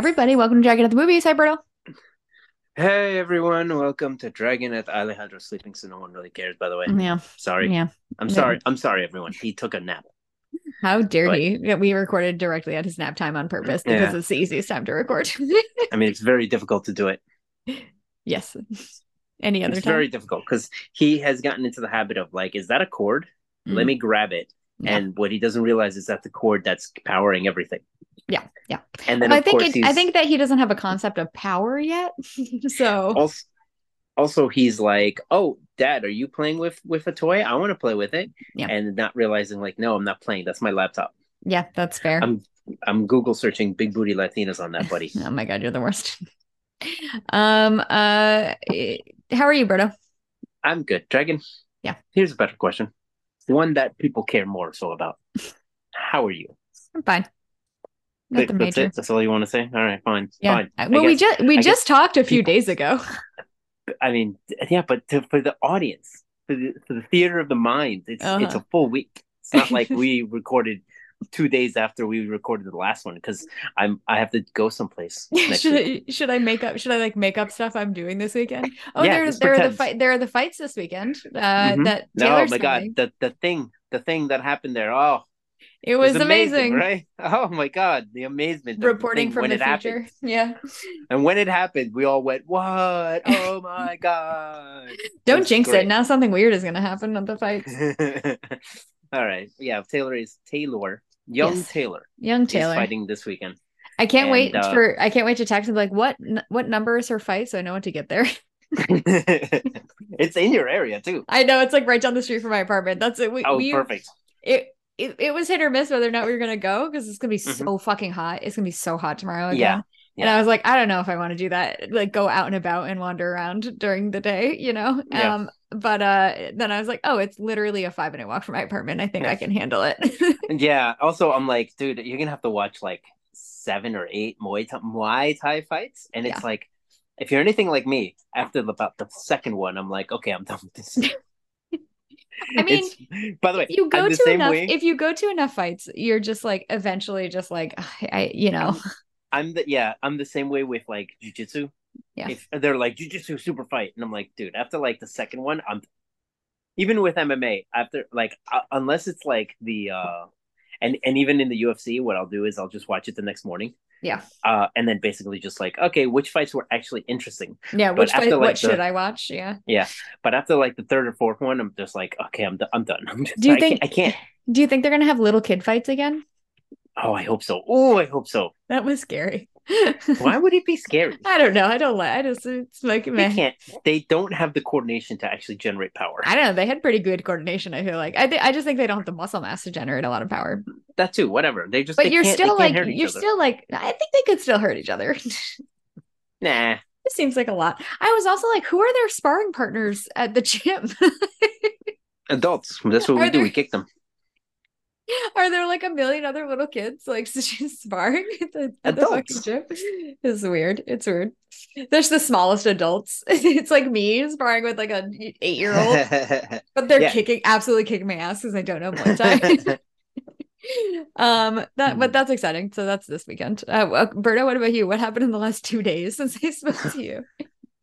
Everybody. Welcome to Dragon at the Movies. Hi, Berto. Hey everyone, welcome to Dragon at Alejandro sleeping, so no one really cares. By the way, Yeah, sorry. yeah. I'm No. sorry. I'm sorry, everyone. He took a nap. How dare But- he? We recorded directly at his nap time on purpose because Yeah. it's the easiest time to record. I mean, it's very difficult to do it. yes. Any other It's time? very difficult because he has gotten into the habit of like, is that a cord? Let Mm. me grab it. Yeah. And what he doesn't realize is that the cord that's powering everything. Yeah, yeah. And then Well, I think it, I think that he doesn't have a concept of power yet. so also also he's like, oh, Dad, are you playing with with a toy? I want to play with it. Yeah. And not realizing like, no, I'm not playing. That's my laptop. yeah, that's fair. I'm I'm Google searching big booty Latinas on that, buddy. oh my god, you're the worst. um. Uh. eh, How are you, Berto? I'm good. Dragon. Yeah. Here's a better question. The one that people care more so about. How are you? I'm fine. Th- Nothing That's major. it. That's all you want to say. All right, fine. Yeah. Fine. Uh, Well, we just we I just talked a few people- days ago. I mean, yeah, but to, for the audience, for the, for the theater of the mind, it's Uh-huh. it's a full week. It's not like we recorded two days after we recorded the last one because I'm I have to go someplace should week. I, should I make up should I like make up stuff I'm doing this weekend? Oh, Yeah, there there are the fight there are the fights this weekend. Uh Mhm. that No, Taylor's my God, the the thing the thing that happened there. Oh, It it was, amazing. right? Oh my God, the amazement. Reporting from the future. happened. Yeah. And when it happened, we all went, "What? Oh my god!" Don't jinx it. Now something weird is gonna happen at the fight. all right, yeah. Taylor is Taylor, young Yes. Taylor, Young is Taylor. fighting this weekend. I can't And, wait uh, for I can't wait to text him like what n- what number is her fight so I know what to get there. it's in your area too. I know it's like right down the street from my apartment. That's it. We, Oh, we perfect. it, it it was hit or miss whether or not we were gonna go because it's gonna be Mhm. so fucking hot. It's gonna be so hot tomorrow again. Yeah, And. I was like, I don't know if I want to do that, like go out and about and wander around during the day, you know? Yeah. Um, but uh then I was like, oh, it's literally a five minute walk from my apartment. I think I can handle it. Yeah. Also, I'm like, dude, you're gonna have to watch like seven or eight Muay Thai, Muay Thai fights, and it's Yeah. like, if you're anything like me, after about the second one, I'm like, okay, I'm done with this. I mean, It's- by the way, if you go to enough way. if you go to enough fights, you're just like eventually just like I, I you know. I'm the yeah, I'm the same way with like jujitsu. Yeah. If they're like jujitsu super fight, and I'm like, dude, after like the second one, I'm even with MMA after like uh, unless it's like the uh and and even in the UFC, what I'll do is I'll just watch it the next morning. Yeah. Uh, and then basically just like, okay, which fights were actually interesting? Yeah, But which after, fight, like, what the- should I watch? Yeah. Yeah. But after like the third or fourth one, I'm just like, okay, I'm done. I'm done. I'm just, Do you I think- can't, I can't. Do you think they're gonna have little kid fights again? Oh, I hope so. Oh, I hope so. That was scary. Why would it be scary? I don't know. I don't like I just it's like They can't. They don't have the coordination to actually generate power. I don't know. They had pretty good coordination. I feel like I th- I just think they don't have the muscle mass to generate a lot of power. That too. Whatever. They just. But they you're still like you're other. still like I think they could still hurt each other. Nah. This seems like a lot. I was also like, who are their sparring partners at the gym? Adults. That's what Are we do. there- We kick them. are there like a million other little kids like she's sparring at the, at the fucking gym? It's weird. It's weird. There's the smallest adults. it's like me sparring with like an eight year old, but they're Yeah. kicking absolutely kicking my ass because I don't know Muay Thai. um that but that's exciting so that's this weekend uh, uh Berto what about you what happened in the last two days since I spoke to you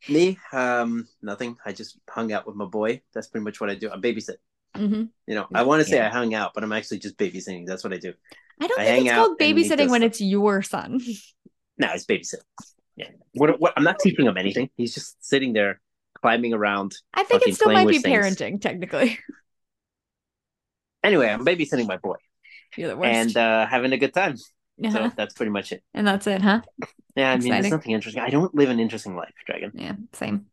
Me, um, nothing. I just hung out with my boy. That's pretty much what I do. I babysit. Hmm You know, I want to say Yeah. I hung out, but I'm actually just babysitting. That's what I do. I don't I think it's called babysitting when it's your son No, it's babysitting. Yeah. What? What? I'm not teaching him anything. He's just sitting there climbing around. I think it still might be with things. parenting technically Anyway, I'm babysitting my boy you're the worst and uh, having a good time. Uh-huh. So that's pretty much it. and that's it huh Yeah, I mean, Exciting. there's nothing interesting. I don't live an interesting life, Dragon. yeah same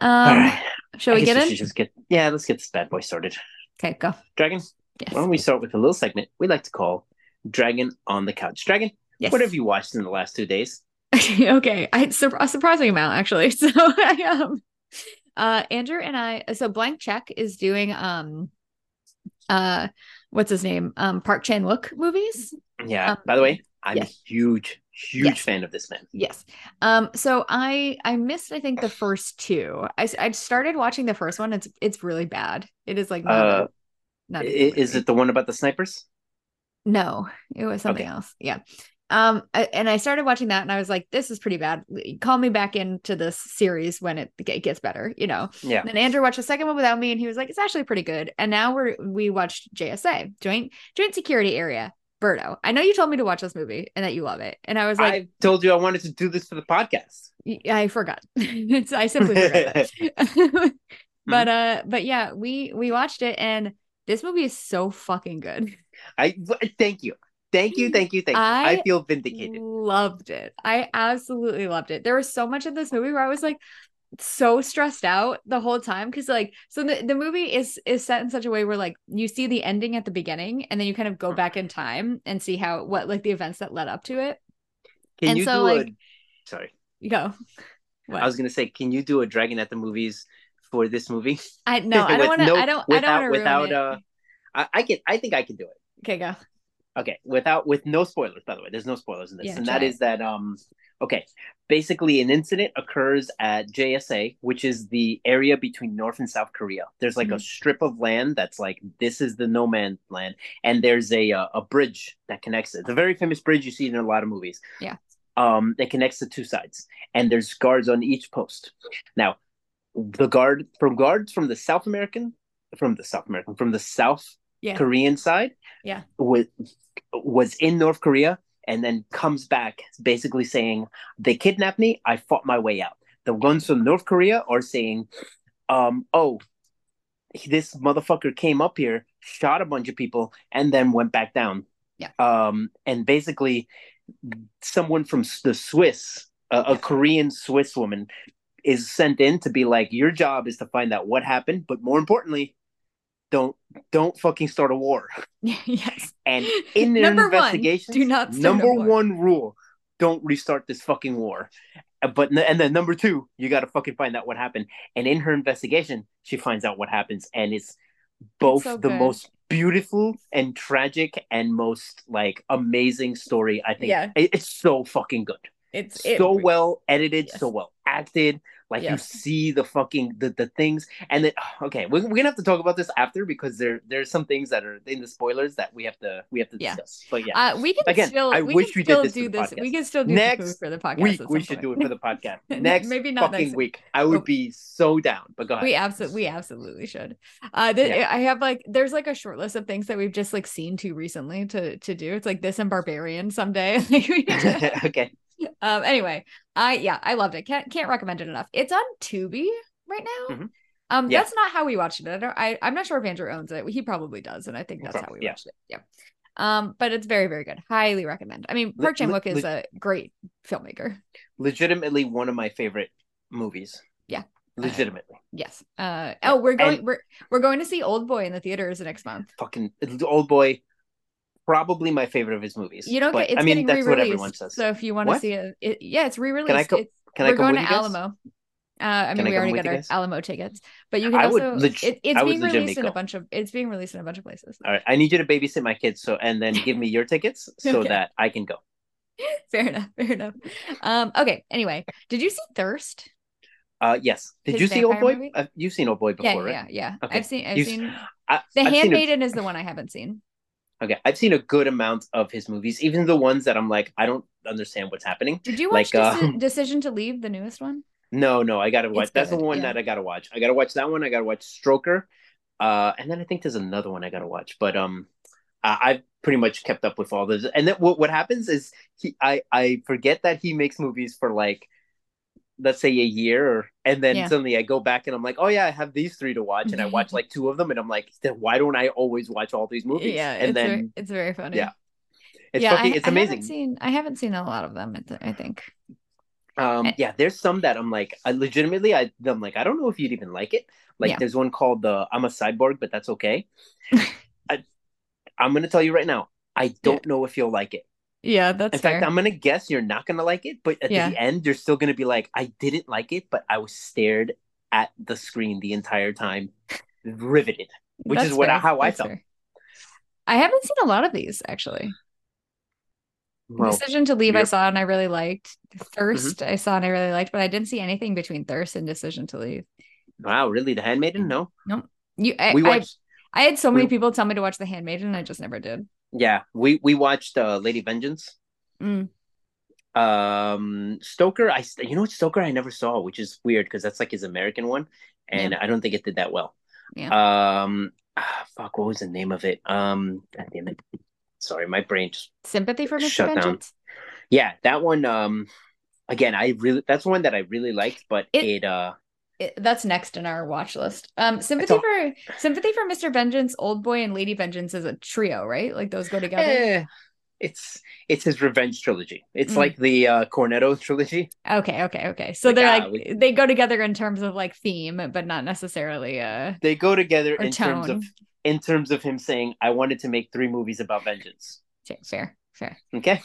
All um right. shall we get should in just get yeah, let's get this bad boy started. okay go Dragon, yes why don't we start with a little segment we like to call Dragon on the Couch. Dragon, yes what have you watched in the last two days? okay i sur- a surprising amount actually so i um uh andrew and i so blank check is doing um uh what's his name um park chan wook movies Yeah. Um, by the way, I'm yes. a huge, huge Yes. fan of this man. yes um so i i missed i think the first two I, I started watching the first one it's it's really bad it is like not, Uh, not is it the one about the snipers? no it was something Okay. else yeah Um, I, and I started watching that, and I was like, "This is pretty bad. Call me back into this series when it, it gets better." You know. Yeah. And Andrew watched the second one without me, and he was like, "It's actually pretty good." And now we're we watched JSA, Joint Joint Security Area. Berto, I know you told me to watch this movie and that you love it, and I was like, I told you I wanted to do this for the podcast. I forgot. It's- I simply forgot. but uh, but yeah, we we watched it, and this movie is so fucking good. I thank you, thank you, thank you, thank you. I, I feel vindicated. Loved it. I absolutely loved it. There was so much in this movie where I was like so stressed out the whole time because like so the, the movie is is set in such a way where like you see the ending at the beginning and then you kind of go back in time and see how what like the events that led up to it. Can and you so, do like- a? Sorry, You go. What? I was gonna say, can you do a Dragon at the movies for this movie? I no, I don't want to. no- I don't. I don't without without uh, I, I can. I think I can do it. Okay, go. Okay, without with no spoilers. By the way, there's no spoilers in this, Yeah, and that is that um. Okay, basically, an incident occurs at JSA, which is the area between North and South Korea. There's like a Mhm. strip of land that's like this is the no man's land, and there's a uh, a bridge that connects it. It's a very famous bridge you see in a lot of movies. Yeah. Um, that connects the two sides, and there's guards on each post. Now, the guard from guards from the South American, from the South American, from the South Yeah. Korean side, Yeah. was was in North Korea and then comes back basically saying they kidnapped me, I fought my way out. The ones from North Korea are saying, um, oh, this motherfucker came up here, shot a bunch of people, and then went back down. Yeah. Um, and basically, someone from the Swiss, a, a Korean Swiss woman, is sent in to be like, your job is to find out what happened, but more importantly, don't don't fucking start a war. yes. And in their Number one, do not number one rule: don't restart this fucking war. Uh, But and then number two, you got to fucking find out what happened. And in her investigation, she finds out what happens, and it's both so the good. most beautiful and tragic and most like amazing story. I think. Yeah. It- it's so fucking good, It's it, so well edited, Yes. so well acted. Like you see the fucking the, the things, and then okay, we're, we're gonna have to talk about this after because there there's some things that are in the spoilers that we have to we have to Yeah. discuss. But yeah, Uh, we can Again, still. I we wish can we did still this do this. We can still do Next for the podcast. week we should point. do it for the podcast. Next Maybe not fucking next week, I would Oh. be so down. But go ahead. We absolutely, we absolutely should. Uh, th- Yeah. I have like, there's like a short list of things that we've just like seen too recently to to do. It's like this and Barbarian someday. Like, we need to- okay, um. Anyway, I yeah, I loved it. Can't can't recommend it enough. It's on Tubi right now. Mhm. Um, Yeah. that's not how we watched it. I don't, I I'm not sure if Andrew owns it. He probably does, and I think that's how we Yeah. watched it. Yeah. Um, but it's very very good. Highly recommend. I mean, Park Chan Wook is li- a great filmmaker. legitimately one of my favorite movies. Yeah. legitimately. Yes. Uh. Oh, we're going. And- we're we're going to see Old Boy in the theaters next month. Fucking old boy, probably my favorite of his movies. You don't But, get. It's I mean, getting that's what everyone says. So if you want to see it, it, yeah, it's re-released. Can I we're come going to? Alamo. Uh, I mean, I we already got our? Alamo tickets, but you can I also. leg- it, it's being released in a bunch of. It's being released in a bunch of places. All right, I need you to babysit my kids, so and then give me your tickets so Okay. that I can go. Fair enough. Fair enough. Um. Okay. Anyway, did you see Thirst? Uh, yes. Did His you see Old Boy? Uh, you've seen Old Boy before, Yeah. right? Yeah. Okay. I've seen. I've You've- seen. I, The I've seen a- Handmaiden is the one I haven't seen. Okay, I've seen a good amount of his movies, even the ones that I'm like, I don't understand what's happening. Did you watch Like, Deci- um, Decision to Leave, the newest one? No, no, I gotta watch. It's That's the one yeah. that I gotta watch. I gotta watch that one. I gotta watch Stoker, uh, and then I think there's another one I gotta watch. But um, I, I've pretty much kept up with all this. And then what what happens is he, I I forget that he makes movies for like, let's say a year, and then Yeah. suddenly I go back and I'm like, oh yeah, I have these three to watch, and I watch like two of them, and I'm like, then why don't I always watch all these movies? Yeah. and it's then very, it's very funny. yeah, it's yeah, fucking, I, it's I amazing. haven't seen. I haven't seen a lot of them. I think. Um, Eh. yeah, there's some that I'm like, I legitimately, I, I'm like, I don't know if you'd even like it. Like, Yeah. there's one called the I'm a Cyborg, but that's okay. I, I'm gonna tell you right now, I don't know if you'll like it. Yeah, that's In fair. fact, I'm gonna guess you're not gonna like it, but at Yeah. the end, you're still gonna be like, I didn't like it, but I was stared at the screen the entire time, riveted. which is what I- fair. how I That's felt. fair. I haven't seen a lot of these actually. Well, Decision to Leave I you're- Mm-hmm. saw and I really liked. Thirst I saw and I really liked, but I didn't see anything between Thirst and Decision to Leave. wow, really? The Handmaiden? No, no. You, I, we I, watched. I had so many we- people tell me to watch The Handmaiden, and I just never did. Yeah, we we watched uh, Lady Vengeance. Mm. Um, Stoker, I you know what Stoker I never saw, which is weird because that's like his American one, and I don't think it did that well. Yeah. Um, ah, fuck, what was the name of it? Um, God damn it. Sorry, my brain just Sympathy for Mr. Shut down. Vengeance. yeah, that one. Um, again, I really that's one that I really liked, but It- it, uh, It- that's next in our watch list. Um, sympathy all- for sympathy for Mr. Vengeance, Old Boy, and Lady Vengeance is a trio, right? Like those go together. eh, it's it's his revenge trilogy. It's Mm. like the uh Cornetto trilogy. Okay, okay, okay. So Like, they're ah, like we- they go together in terms of like theme, but not necessarily uh They go together in terms of in terms of him saying, "I wanted to make three movies about vengeance." Fair, fair. Okay,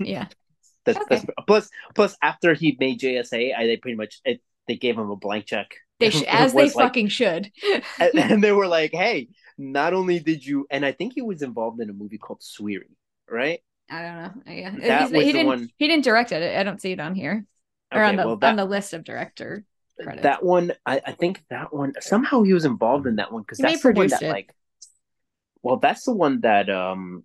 Yeah. that's, Okay. that's plus plus after he made JSA, I they pretty much it, they gave him a blank check. They sh- as they like- fucking should. and, and they were like, "Hey, not only did you," and I think he was involved in a movie called Sweary, right? I don't know. Yeah, That He's- was he the didn't. one- He didn't direct it. I don't see it on here or Okay, on the well, that on the list of director credits. that one, I, I think that one somehow he was involved in that one because that's the one that it. like, well, that's the one that um,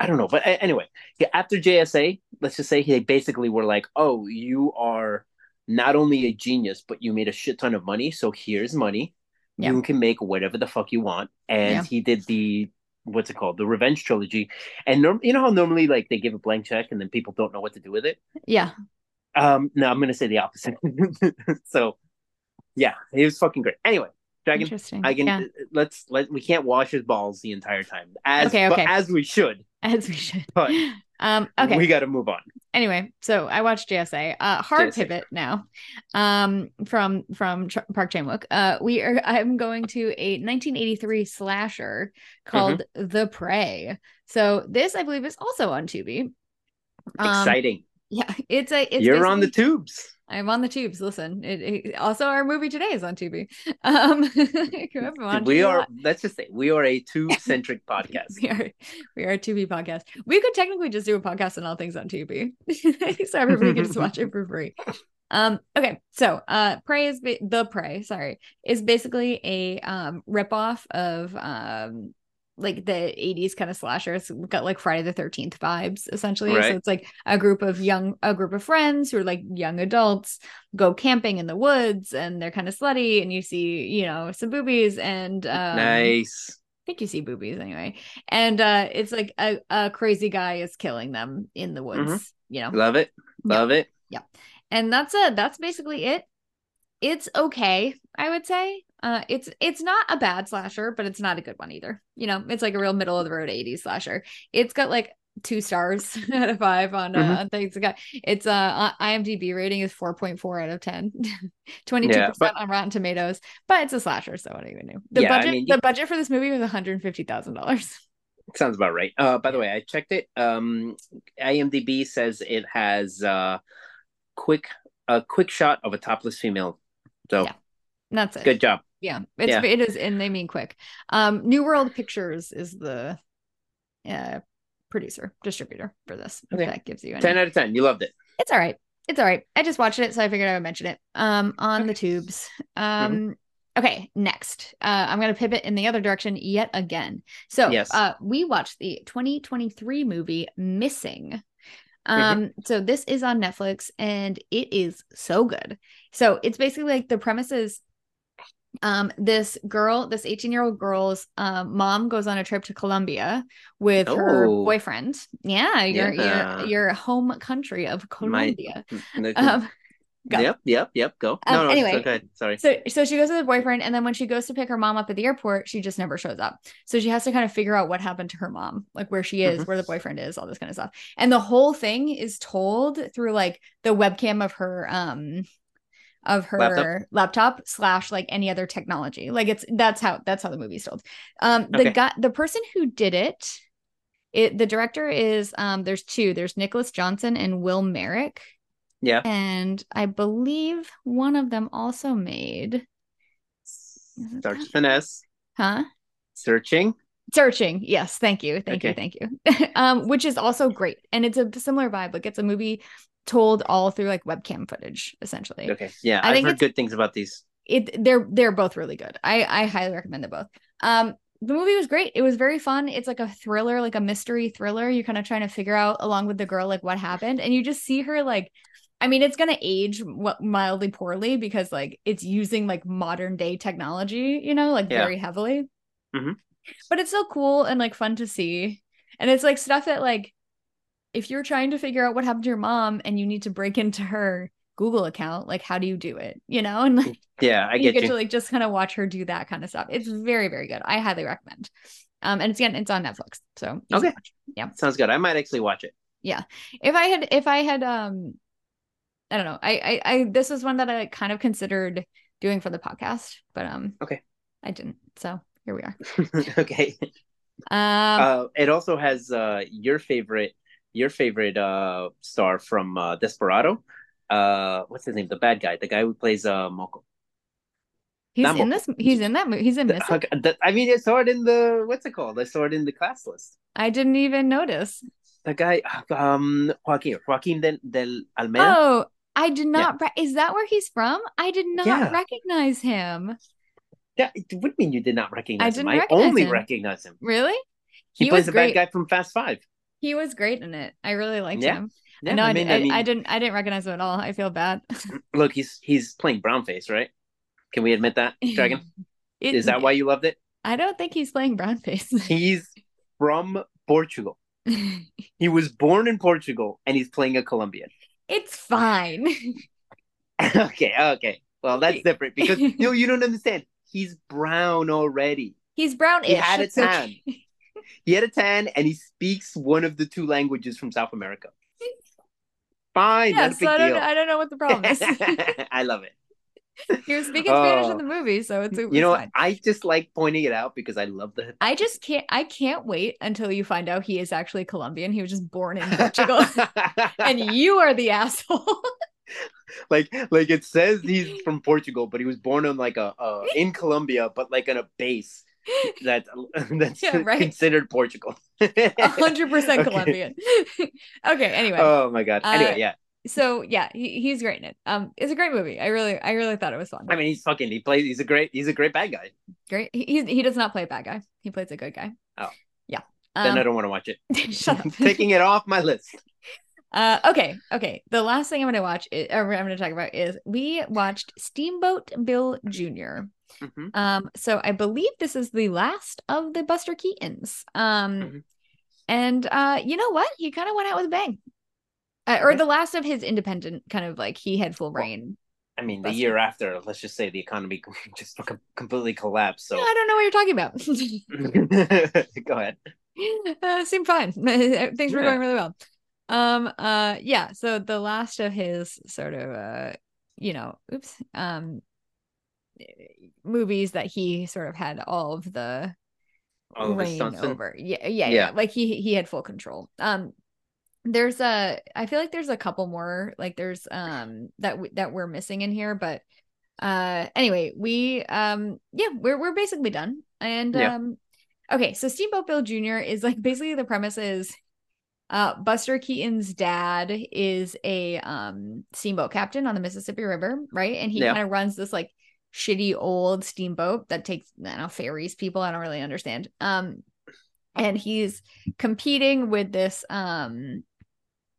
I don't know, but anyway, yeah, after JSA, let's just say they basically were like, "Oh, you are not only a genius, but you made a shit ton of money, so here's money. Yeah. You can make whatever the fuck you want." And Yeah. he did the what's it called, the Revenge trilogy, and norm- you know how normally like they give a blank check and then people don't know what to do with it. yeah, Um, no, I'm gonna say the opposite. so, yeah, he was fucking great. Anyway, Dragon, interesting. I can yeah, let's let we can't wash his balls the entire time as Okay, but okay. as we should. as we should. But Um. Okay. we got to move on. anyway so i watched jsa uh hard JSA. pivot now um from from Ch- park chan-wook uh we are i'm going to a 1983 slasher called Mm-hmm. the prey so this i believe is also on tubi um, Exciting. yeah it's a it's You're on the tubes. I'm on the tubes listen it, it- also our movie today is on tubi um on, we Tubi are. Let's just say we are a tube centric podcast. We are we are a Tubi podcast. We could technically just do a podcast on all things on Tubi, so everybody can just watch it for free. Um. Okay. So, uh, Prey is ba- the Prey. Sorry, is basically a um ripoff of um like the 80s kind of slasher. It's got like Friday the 13th vibes essentially. So it's like a group of young a group of friends who are like young adults go camping in the woods and they're kind of slutty and you see, you know, some boobies and um nice. I think you see boobies anyway. And uh it's like a, a crazy guy is killing them in the woods, Mhm. you know. Love it. Yeah. Love it. Yeah. And that's a that's basically it. It's okay, I would say. Uh it's it's not a bad slasher, but it's not a good one either. You know, it's like a real middle of the road 80s slasher. It's got like two stars out of five on uh, Mhm. on things. It's got it's uh IMDb rating is 4.4 out of 10. 22% Yeah, but- on Rotten Tomatoes, but it's a slasher, so what do you know? The Yeah, I budget mean, you- the budget for this movie was $150,000. Sounds about right. Uh, by the way, I checked it. Um, IMDb says it has uh, quick a quick shot of a topless female. So Yeah. That's it. good job. Yeah, it's Yeah. it is, and they mean quick. Um, New World Pictures is the uh producer distributor for this. If Okay. that gives you any. Ten out of ten. You loved it. It's all right. It's all right. I just watched it, so I figured I would mention it. Um, on the tubes. Um. Mm-hmm. Okay, next. Uh, I'm gonna pivot in the other direction yet again. So, Yes. uh, we watched the 2023 movie Missing. Mm-hmm. Um, so this is on Netflix and it is so good. So it's basically like the premise is um this girl this 18 year old girl's um mom goes on a trip to colombia with her Oh. boyfriend yeah your Yeah. your your home country of colombia My- um go. Yep. Yep. Yep. Go. Um, no. No. anyway. okay. Sorry. so so she goes with her boyfriend and then when she goes to pick her mom up at the airport she just never shows up so she has to kind of figure out what happened to her mom like where she is Mhm. where the boyfriend is all this kind of stuff and the whole thing is told through like the webcam of her um of her Laptop? laptop, slash like any other technology like it's that's how that's how the movie's told um the Okay. guy the person who did it it the director is um there's two there's nicholas johnson and will merrick Yeah. and I believe one of them also made Search finesse. huh? Searching. Searching. Yes, thank you. Thank you. Thank you. um which is also great. And it's a similar vibe. Like it's a movie told all through like webcam footage essentially. Okay. Yeah. I I've think heard good things about these. It they're they're both really good. I I highly recommend them both. Um the movie was great. It was very fun. It's like a thriller, like a mystery thriller. You're kind of trying to figure out along with the girl like what happened, and you just see her like. I mean, it's gonna age mildly poorly because like it's using like modern day technology, you know, like Yeah. very heavily. Mhm. But it's still cool and like fun to see, and it's like stuff that like if you're trying to figure out what happened to your mom and you need to break into her Google account, like how do you do it? You know, and like Yeah, I you get get you. to like just kind of watch her do that kind of stuff. It's very, very good. I highly recommend. Um, and it's again, it's on Netflix, so Okay. watch. Sounds good. I might actually watch it. Yeah, if I had, if I had, um, I don't know. I, I, I, this was one that I kind of considered doing for the podcast, but um, Okay. I didn't. So here we are. okay. Um, Uh, it also has uh your favorite your favorite uh star from uh, Desperado. Uh, what's his name? The bad guy, the guy who plays uh Moko. he's Nambo. in this. He's in that movie. He's in this. I mean, I saw it in the what's it called? I saw it in the class list. I didn't even notice. The guy, um, Joaquin, Joaquin del, del Almeida. Oh, I did not. Re- is that where he's from? I did not Yeah. recognize him. That, you mean you did not recognize I him? I recognize only him. recognize him. Really? He, He plays was the great. bad guy from Fast Five. He was great in it. I really liked Yeah. him. Yeah, no, I, mean, di- I, I didn't. I didn't recognize him at all. I feel bad. look. He's he's playing brownface, right? Can we admit that, Dragon? It- Is that why you loved it? I don't think he's playing brownface. He's from Portugal. He was born in Portugal and he's playing a Colombian. it's fine. okay, okay. Well, that's different because no, you don't understand. He's brown already. He's brown. He had a tan. okay. He had a tan and he speaks one of the two languages from South America. Fine, Yeah, a so I don't. I don't know what the problem is. I love it. he was speaking Spanish Oh. in the movie, so it's, it's You know fine. I just like pointing it out because I love the I just can't. I can't wait until you find out he is actually Colombian. He was just born in Portugal, and you are the asshole. like like it says he's from Portugal, but he was born on like a uh, in Colombia, but like on a base that that's Yeah, right. considered Portugal. A hundred percent Colombian. okay. Anyway, Oh my god. Uh, Anyway, yeah. so yeah, he, he's great in it. Um, it's a great movie. I really, I really thought it was fun. I mean, he's fucking. He plays. He's a great. He's a great bad guy. great. He he, he does not play a bad guy. He plays a good guy. Oh. yeah. Then I Um, don't want to watch it. shut up. Taking it off my list. Uh, okay, okay. The last thing I'm gonna watch, is, or I'm gonna talk about is we watched Steamboat Bill Jr. Mhm. Um, so I believe this is the last of the Buster Keatons. Um, Mhm. and uh, you know what? He kind of went out with a bang. Uh, or the last of his independent kind of like he had full Well, reign. I mean, the year after, let's just say the economy just completely collapsed. So Yeah, I don't know what you're talking about. go ahead. uh, seemed fine. Things were Yeah. going really well. Um, uh, yeah. So the last of his sort of, uh, you know, oops, um, movies that he sort of had all of the All reign over. Yeah, yeah, yeah, Yeah. Like he he had full control. Um, there's a. I feel like there's a couple more. Like there's um that w- that we're missing in here, but uh anyway we um yeah we're we're basically done and Yeah. um okay so steamboat bill jr is like basically the premise is uh buster keaton's dad is a um steamboat captain on the mississippi river right and he Yeah. kind of runs this like shitty old steamboat that takes i don't know ferries people i don't really understand um and he's competing with this um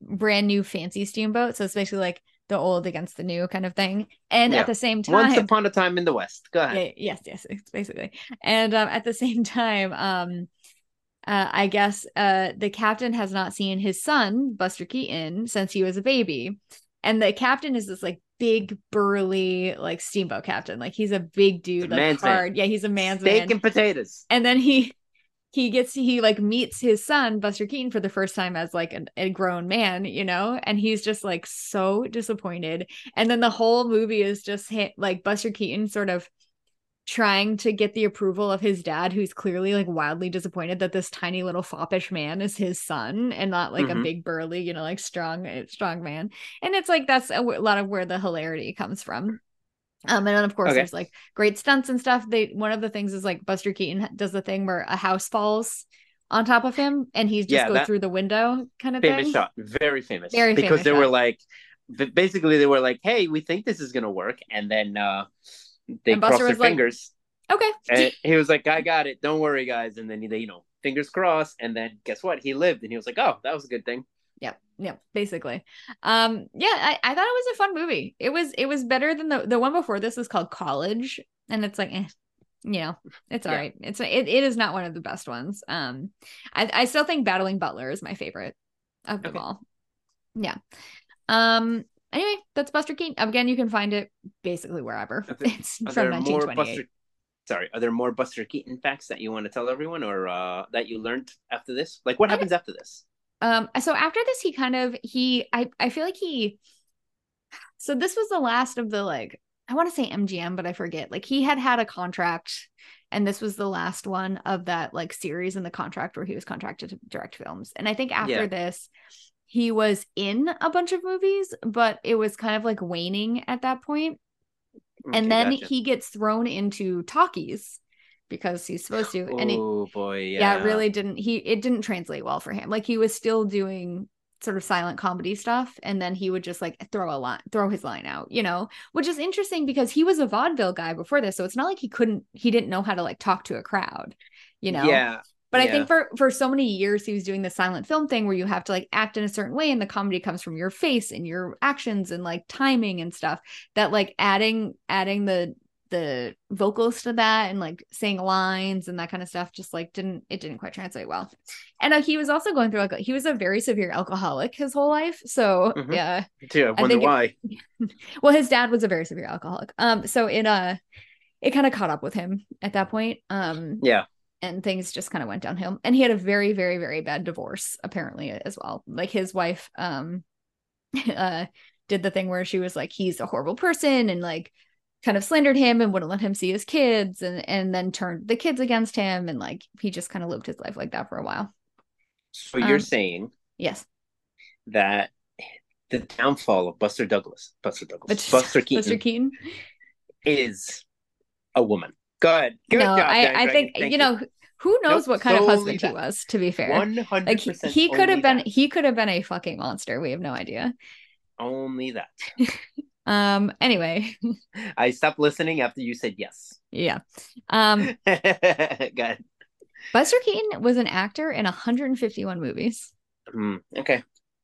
brand new fancy steamboat so it's basically like the old against the new kind of thing and Yeah. at the same time Once upon a time in the West. Go ahead. yeah, yes, yes, it's basically. And um, at the same time, um, uh, I guess uh, the captain has not seen his son Buster Keaton since he was a baby, and the captain is this like big burly like steamboat captain, like he's a big dude, like man's man. hard. Yeah, he's a man's Steak man. and potatoes. and then he he gets he like meets his son Buster Keaton for the first time as like an, a grown man, you know, and he's just like so disappointed. And then the whole movie is just hit like Buster Keaton sort of trying to get the approval of his dad, who's clearly like wildly disappointed that this tiny little foppish man is his son and not like a Mhm. big burly, you know, like strong eh, strong man. And it's like that's a w- lot of where the hilarity comes from. Um, and then of course Okay. there's like great stunts and stuff. They one of the things is like Buster Keaton does the thing where a house falls on top of him and he's just Yeah, go through the window kind of famous thing. shot very famous Very famous. because famous they were like basically they were like hey we think this is gonna work and then uh they And Buster crossed their was like, fingers Okay. And he was like, I got it. Don't worry, guys. And then, he, you know, fingers crossed. And then guess what? He lived. And he was like, oh, that was a good thing. Yep. Yep. Basically. Um, yeah, I, I thought it was a fun movie. It was it was better than the the one before this is called College. And it's like, eh, you know, it's all Yeah. right. It's it, it is not one of the best ones. Um, I, I still think Battling Butler is my favorite of them Okay. all. Yeah. Um. Anyway, that's Buster Keaton. Again, you can find it basically wherever. It's from there more 1928. Buster? Sorry, are there more Buster Keaton facts that you want to tell everyone, or uh, that you learned after this? Like, what I- happens after this? Um. So after this, he kind of he I I feel like he. So this was the last of the like I want to say MGM, but I forget. Like he had had a contract, and this was the last one of that like series in the contract where he was contracted to direct films. And I think after Yeah. this, he was in a bunch of movies, but it was kind of like waning at that point. Okay, and then gotcha. he gets thrown into talkies because he's supposed to, and oh boy, yeah, yeah. it really didn't he it didn't translate well for him like he was still doing sort of silent comedy stuff and then he would just like throw a line throw his line out you know which is interesting because he was a vaudeville guy before this so it's not like he couldn't he didn't know how to like talk to a crowd you know yeah, but i think for for so many years he was doing the silent film thing where you have to like act in a certain way and the comedy comes from your face and your actions and like timing and stuff that like adding adding the the vocals to that and like saying lines and that kind of stuff just like didn't it didn't quite translate well. And uh, he was also going through like he was a very severe alcoholic his whole life so Mhm. yeah. Too, I I wonder think it- why. well his dad was a very severe alcoholic. Um so it uh it kind of caught up with him at that point. Um Yeah, and things just kind of went downhill. And he had a very very very bad divorce apparently as well. Like his wife um uh did the thing where she was like he's a horrible person and like kind of slandered him and wouldn't let him see his kids and and then turned the kids against him and like he just kind of lived his life like that for a while. So you're Um, saying yes. that the downfall of Buster Douglas, Buster Douglas, Buster Keaton, Buster Keaton? is a woman. Good, good no job. I I think Thank you know who knows Nope, what kind of husband he was to be fair one hundred like he, he could have been that. he could have been a fucking monster we have no idea only that. um anyway I stopped listening after you said yes. yeah um Good. Buster Keaton was an actor in 151 movies. Hmm, okay.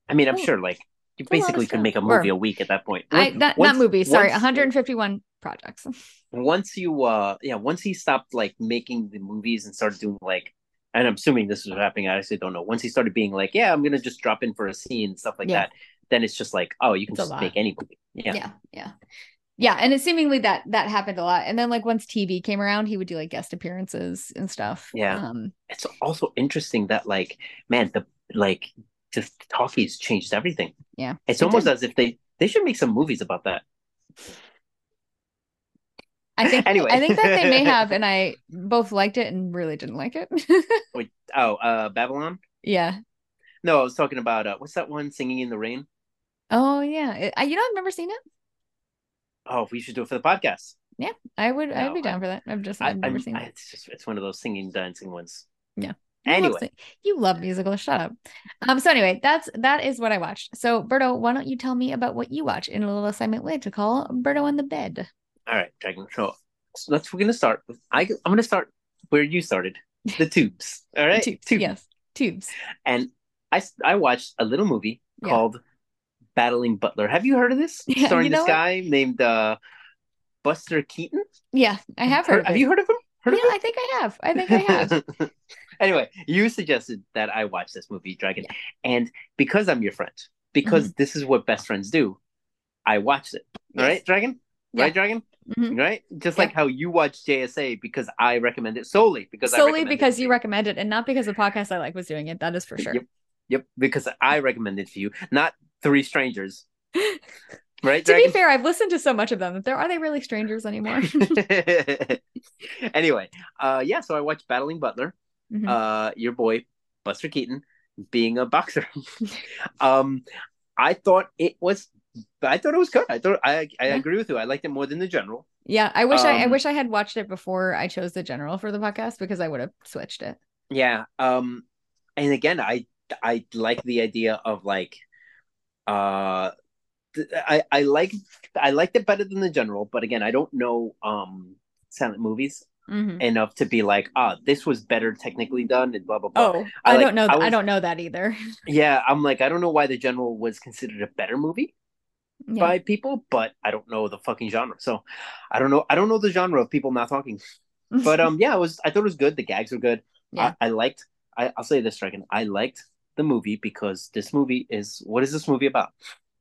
I mean, I'm Oh, sure like you basically could make a Or- movie a week at that point. I not, once- not movies, sorry, once- 151 projects. once you uh yeah once he stopped like making the movies and started doing like and i'm assuming this was happening i actually don't know once he started being like yeah i'm gonna just drop in for a scene and stuff like Yeah. that then it's just like oh you can It's just make any movie yeah, Yeah. yeah, yeah, And it seemingly that that happened a lot. And then like once TV came around, he would do like guest appearances and stuff. Yeah. Um, it's also interesting that like man the like just talkies changed everything yeah. it's it almost did. as if they they should make some movies about that I think Anyway. I think that they may have, and I both liked it and really didn't like it. Wait, oh uh babylon yeah. no i was talking about uh what's that one singing in the rain Oh yeah. It- I, you know, I've never seen it. oh we should do it for the podcast Yeah, I would I'd No, be I- down for that. I've just I, I've never I'm- seen I- it. it's just it's one of those singing dancing ones Yeah. You love anyway sing- you love musicals. Shut up. Um. So anyway, that's that is what I watched. So Berto, why don't you tell me about what you watch in a little assignment we like to call Berto on the bed? All right, Dragon. So, so let's we're gonna start. With, I I'm gonna start where you started, the tubes. All right, Tubes. Yes. Tubes. And I I watched a little movie Yeah. called Battling Butler. Have you heard of this? Yeah, Starring you know this what? guy named uh, Buster Keaton. Yeah, I have heard. of Have you heard of him? Heard yeah, I think I have. I think I have. anyway, you suggested that I watch this movie, Dragon, and because I'm your friend, because Mm-hmm. this is what best friends do, I watched it. All Yes. right, Dragon. Yeah. Right, Dragon. Mhm. Right, just Yeah. like how you watch JSA because I recommend it solely because Solely because you recommend it and not because the podcast I like was doing it. That is for sure. Yep, yep, because I recommend it to you, not three strangers. Right, To be fair, I've listened to so much of them that there are they really strangers anymore? anyway, uh, yeah, so I watched Battling Butler. Mhm. uh your boy Buster Keaton being a boxer. um I thought it was I thought it was good. I thought I I Yeah. agree with you. I liked it more than the general. yeah, I wish I, I um, wish I had watched it before I chose the general for the podcast because I would have switched it. Yeah. Um and again I I like the idea of like uh th- I I like I liked it better than the general, but again, I don't know um silent movies. Mhm. enough to be like, ah, this was better technically done and blah blah blah. Oh, I I, like- don't know. I th- I, was- don't know that either. Yeah, I'm like, I don't know why the general was considered a better movie Yeah. by people, but I don't know the fucking genre. So I don't know. I don't know the genre of people not talking. But um, yeah, it was. I thought it was good. The gags were good. Yeah. I, I liked. I, I'll say this, Dragon. I liked the movie because this movie is. What is this movie about?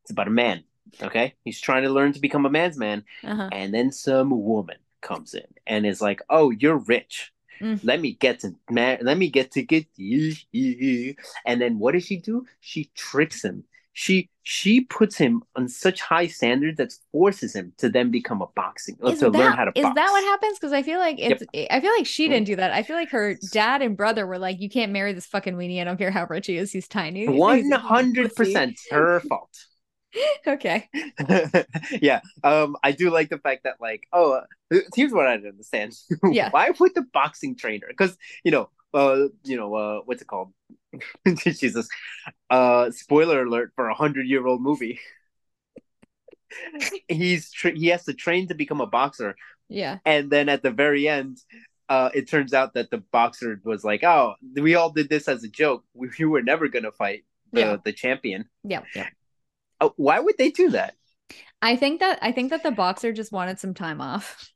It's about a man. Okay, he's trying to learn to become a man's man, uh-huh. and then some woman comes in and is like, "Oh, you're rich. Mm. Let me get to man. Let me get to get you." And then what does she do? She tricks him. She she puts him on such high standards that forces him to then become a boxing Is to that, learn how to is box. that what happens? Because I feel like it's. I feel like she didn't do that. I feel like her dad and brother were like, "You can't marry this fucking weenie. I don't care how rich he is. He's tiny." One He's a hundred pussy." percent her fault. Okay. yeah. Um, I do like the fact that like, oh, uh, here's what I understand. Yeah. Why would the boxing trainer? Because you know, uh, you know, uh, what's it called? Jesus. Uh, spoiler alert for a hundred year old movie. He's tra- he has to train to become a boxer, Yeah. and then at the very end. Uh, it turns out that the boxer was like, "Oh, we all did this as a joke. We, we were never gonna fight the, Yeah. the champion." Yeah. Yeah. Uh, why would they do that? I think that I think that the boxer just wanted some time off.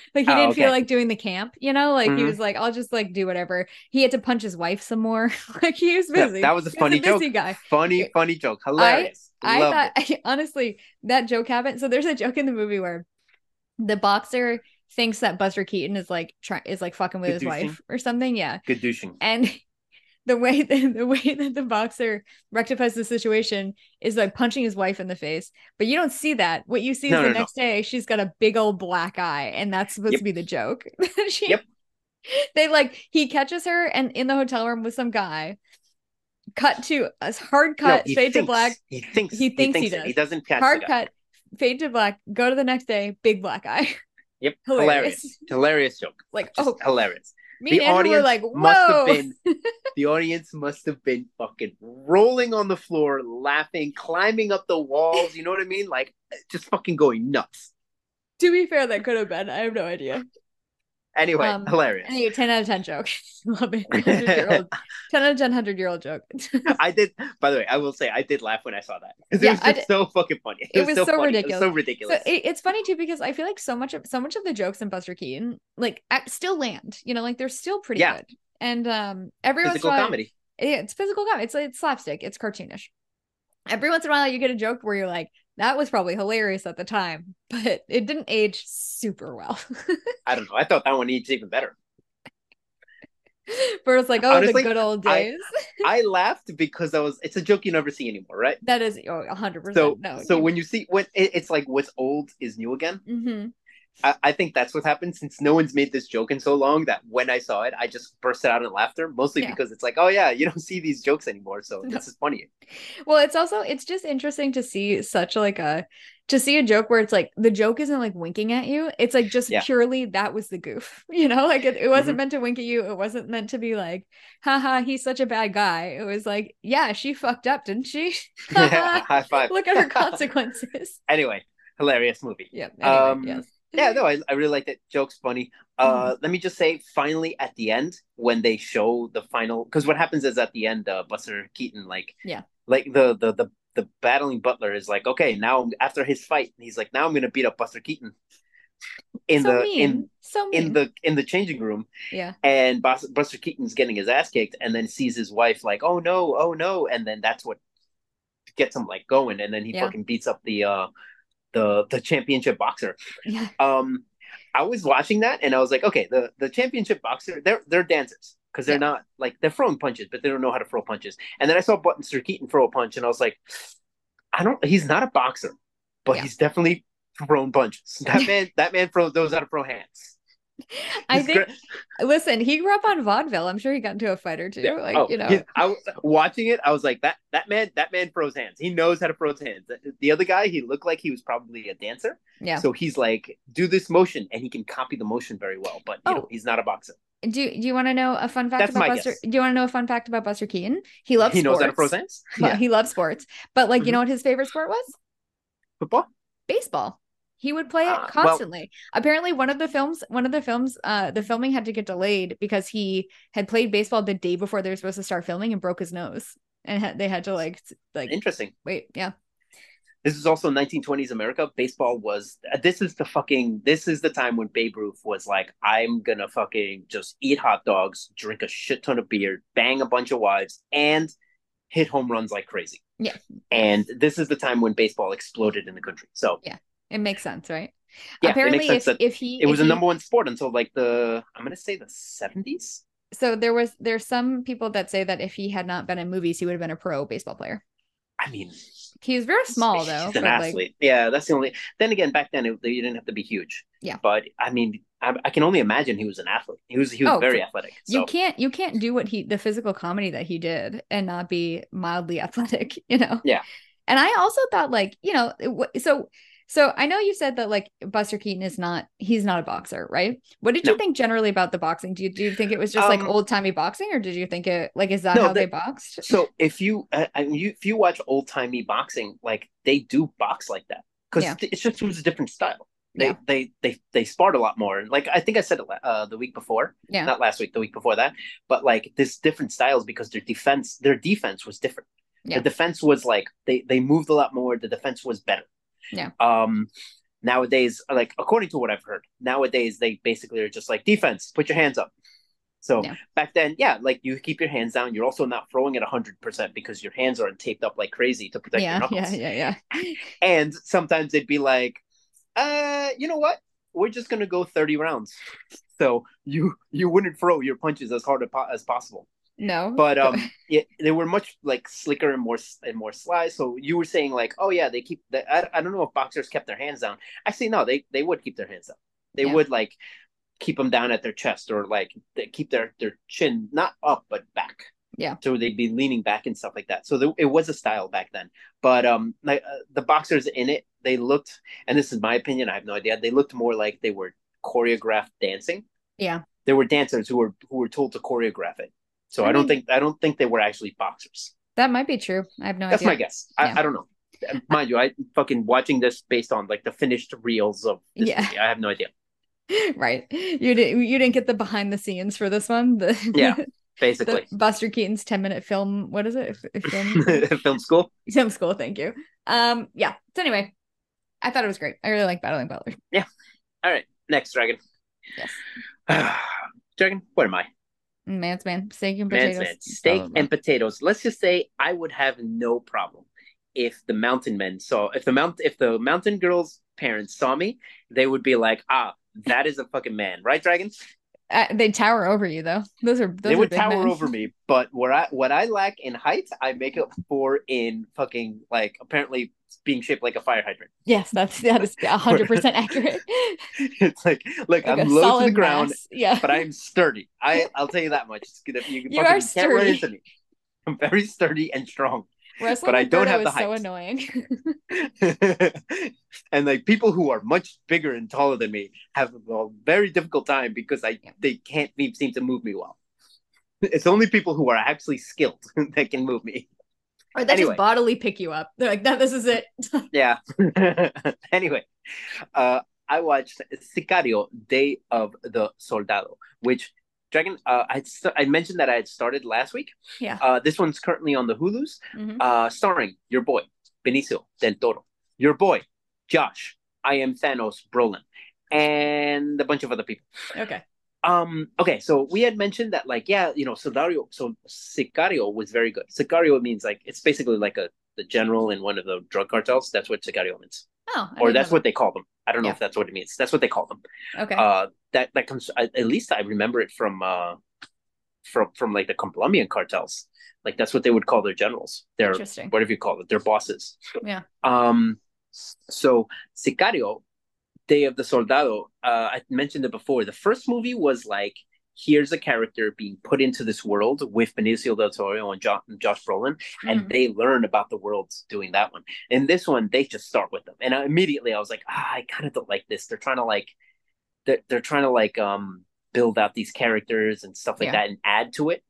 Like he Oh, didn't feel like doing the camp, you know. Like he Mhm. was like, "I'll just like do whatever." He had to punch his wife some more. like he was Yeah, busy. that was a He funny joke. busy guy. Funny, funny joke. Hilarious. I Loved thought it. honestly that joke happened. So there's a joke in the movie where the boxer thinks that Buster Keaton is like try- is like fucking with his Seducing. wife or something. Yeah, Good douching. and the way that the way that the boxer rectifies the situation is like punching his wife in the face. But you don't see that. What you see No, is the no, no. next day she's got a big old black eye, and that's supposed Yep. to be the joke. she, Yep. They like he catches her and in the hotel room with some guy. Cut to a hard cut, he fade to black, He thinks. he thinks he it. does. He doesn't catch hard cut, fade to black, go to the next day, big black eye. Yep. Hilarious. Hilarious. Hilarious joke. Like, Just oh, hilarious. Me the and Andrew were audience like, must have been. The audience must have been fucking rolling on the floor, laughing, climbing up the walls. You know what I mean? Like just fucking going nuts. to be fair, that could have been. I have no idea. Anyway, Um, hilarious. Anyway, 10 out of 10 joke. Love it. 100 year old, 10 out of 10, 100 year old joke. I did. By the way, I will say I did laugh when I saw that because Yeah, it I was just so fucking funny. It was so funny. ridiculous. It was so so ridiculous. it, it's funny too because I feel like so much of so much of the jokes in Buster Keaton like still land. You know, like they're still pretty Yeah. good. And um, every once in Physical a while, comedy. yeah, it's physical comedy. It's it's slapstick. It's cartoonish. Every once in a while, you get a joke where you're like, "That was probably hilarious at the time," but it didn't age super well. I don't know. I thought that one aged even better. Where it's like, "Oh, Honestly, the good old days." I laughed because I was. It's a joke you never see anymore, right? that is oh, hundred percent. So, no. so when you see when it, it's like what's old is new again. hmm I, I think that's what happened since no one's made this joke in so long that when I saw it, I just bursted out in laughter. Mostly Yeah. because it's like, oh yeah, you don't see these jokes anymore, so No. this is funny. Well, it's also it's just interesting to see such like a to see a joke where it's like the joke isn't like winking at you. It's like just Yeah. purely that was the goof. You know, like it, it wasn't meant to wink at you. It wasn't meant to be like, haha, he's such a bad guy. It was like, yeah, she fucked up, didn't she? yeah, High five. Look at her consequences. anyway, hilarious movie. yeah. Anyway, Um, yes. Yeah, no, I, I really like that. Joke's funny. Uh, let me just say, finally, at the end, when they show the final, because what happens is at the end, uh, Buster Keaton, like, Yeah. like the the the the battling butler is like, okay, now after his fight, he's like, now I'm gonna beat up Buster Keaton in so the mean. in so mean. in the in the changing room, yeah. and Bus- Buster Keaton's getting his ass kicked, and then sees his wife like, oh no, oh no, and then that's what gets him like going, and then he Yeah. fucking beats up the uh the the championship boxer. Yeah. Um, I was watching that and I was like, okay, the the championship boxer, they're they're dancers because they're Yeah. not like they're throwing punches, but they don't know how to throw punches. And then I saw Buster Keaton throw a punch, and I was like, I don't. He's not a boxer, but Yeah. he's definitely thrown punches. That man, that man throw those out of throw hands. I He's think great. listen, he grew up on vaudeville. I'm sure he got into a fight or two. Yeah. Like, oh, you know. I was watching it. I was like, that that man, that man throws hands. He knows how to throw hands. The- The other guy, he looked like he was probably a dancer. Yeah. So he's like, do this motion, and he can copy the motion very well. But you know, Oh. he's not a boxer. Do do you want to know a fun fact That's about Buster? guess. Do you want to know a fun fact about Buster Keaton? He loves he knows sports. how to hands. Yeah, he loves sports. But like, you Mhm. know what his favorite sport was? football. Baseball. He would play it Uh, well- constantly. Apparently, one of the films, one of the films, uh, the filming had to get delayed because he had played baseball the day before they were supposed to start filming and broke his nose, and had, they had to like like Interesting. wait, yeah, This is also 1920s America. Baseball was. This is the fucking. This is the time when Babe Ruth was like, "I'm gonna fucking just eat hot dogs, drink a shit ton of beer, bang a bunch of wives, and hit home runs like crazy." Yeah. And this is the time when baseball exploded in the country. So it makes sense, right? Yeah, Apparently, if if he it was a he- number one sport until like the I'm gonna say the 70s. so there was there's some people that say that if he had not been in movies, he would have been a pro baseball player. I mean, He's very small though. He's an but, like, athlete. yeah, that's the only. Then again, back then it, you didn't have to be huge. Yeah. But I mean, I, I can only imagine he was an athlete. He was he was Oh, very athletic. So you can't you can't do what he the physical comedy that he did and not be mildly athletic you know Yeah. and i also thought like you know it so so i know you said that like buster keaton is not he's not a boxer right what did you think generally about the boxing do you do you think it was just like Um, old timey boxing or did you think it like is that No, how the- they boxed so if you uh, and you if you watch old timey boxing, like they do box like that because Yeah. it's just it was a different style. They, Yeah. they they they sparred a lot more. And like I think I said it uh, the week before, yeah not last week, the week before that. But like this different styles because their defense their defense was different. Yeah. The defense was like they they moved a lot more. The defense was better. Yeah. Um. Nowadays, like according to what I've heard, nowadays they basically are just like defense. Put your hands up. So Yeah. back then, yeah, like you keep your hands down. You're also not throwing it hundred percent because your hands aren't taped up like crazy to protect your yeah knuckles. yeah yeah yeah And sometimes they'd be like, uh, you know what? We're just gonna go 30 rounds. So you you wouldn't throw your punches as hard as possible. No But um yeah, they were much like slicker and more and more sly. So you were saying like, oh yeah, they keep the, I, I don't know if boxers kept their hands down. Actually, no, they they would keep their hands down. They Yeah. would like keep them down at their chest or like they keep their their chin not up but back. Yeah. So they'd be leaning back and stuff like that. So there, it was a style back then. But um, like uh, the boxers in it, they looked, and this is my opinion. I have no idea. They looked more like they were choreographed dancing. yeah There were dancers who were who were told to choreograph it. So I I, don't think I don't think they were actually boxers. that might be true i have no That's idea my guess. I, Yeah. I don't know. Mind you, I fucking watching this based on like the finished reels of this Yeah. movie. I have no idea. right you didn't you didn't get the behind the scenes for this one the Yeah, the Basically, buster keaton's 10 minute film what is it film film school. Film school, thank you. Um, yeah. So anyway, I thought it was great. I really like Battling Butler. Yeah. All right, next dragon. Yes. dragon. What am I? Man's man, steak and potatoes. Man's potatoes. man. Steak blah, blah, and potatoes. Let's just say I would have no problem if the mountain men saw if the mount if the mountain girls' parents saw me, they would be like, ah, that is a fucking man, right, dragons? Uh, they tower over you though. Those are those they would tower men. over me, but what I what I lack in height, I make up for in fucking like apparently being shaped like a fire hydrant. Yes, that's that is hundred percent accurate. it's like look, Like I'm low to the ground, mass. Yeah. but I'm sturdy. I I'll tell you that much. It's gonna, you You fucking are sturdy. into me. I'm very sturdy and strong. Wrestling but I don't Berto have the is so annoying. and like people who are much bigger and taller than me have a very difficult time because I Yeah. they can't seem to move me well. It's only people who are actually skilled that can move me. or they Anyway. just bodily pick you up. They're like, no, this is it. Yeah. anyway, uh, I watched Sicario: Day of the Soldado, which Dragon. Uh, I st- I mentioned that I had started last week. Yeah. Uh, this one's currently on the Hulu's, Mhm. uh, starring your boy Benicio del Toro, your boy Josh, I am Thanos Brolin, and a bunch of other people. Okay. Um. Okay. So we had mentioned that, like, yeah, you know, Sicario. So Sicario was very good. Sicario means like it's basically like a the general in one of the drug cartels. That's what Sicario means, Oh, I or that's what they call them. I don't know Yeah. if that's what it means. That's what they call them. Okay. Uh, that that comes. At at least I remember it from uh, from from like the Colombian cartels. Like that's what they would call their generals. Their Interesting. whatever you call it, their bosses. Yeah. Um. So Sicario, Day of the Soldado. Uh, I mentioned it before. The first movie was like, here's a character being put into this world with Benicio del Toro and jo- Josh Brolin, and Mhm. they learn about the world doing that one. In this one, they just start with them, and I, immediately I was like, ah, I kind of don't like this. They're trying to like, they're, they're trying to like um build out these characters and stuff like Yeah. that and add to it.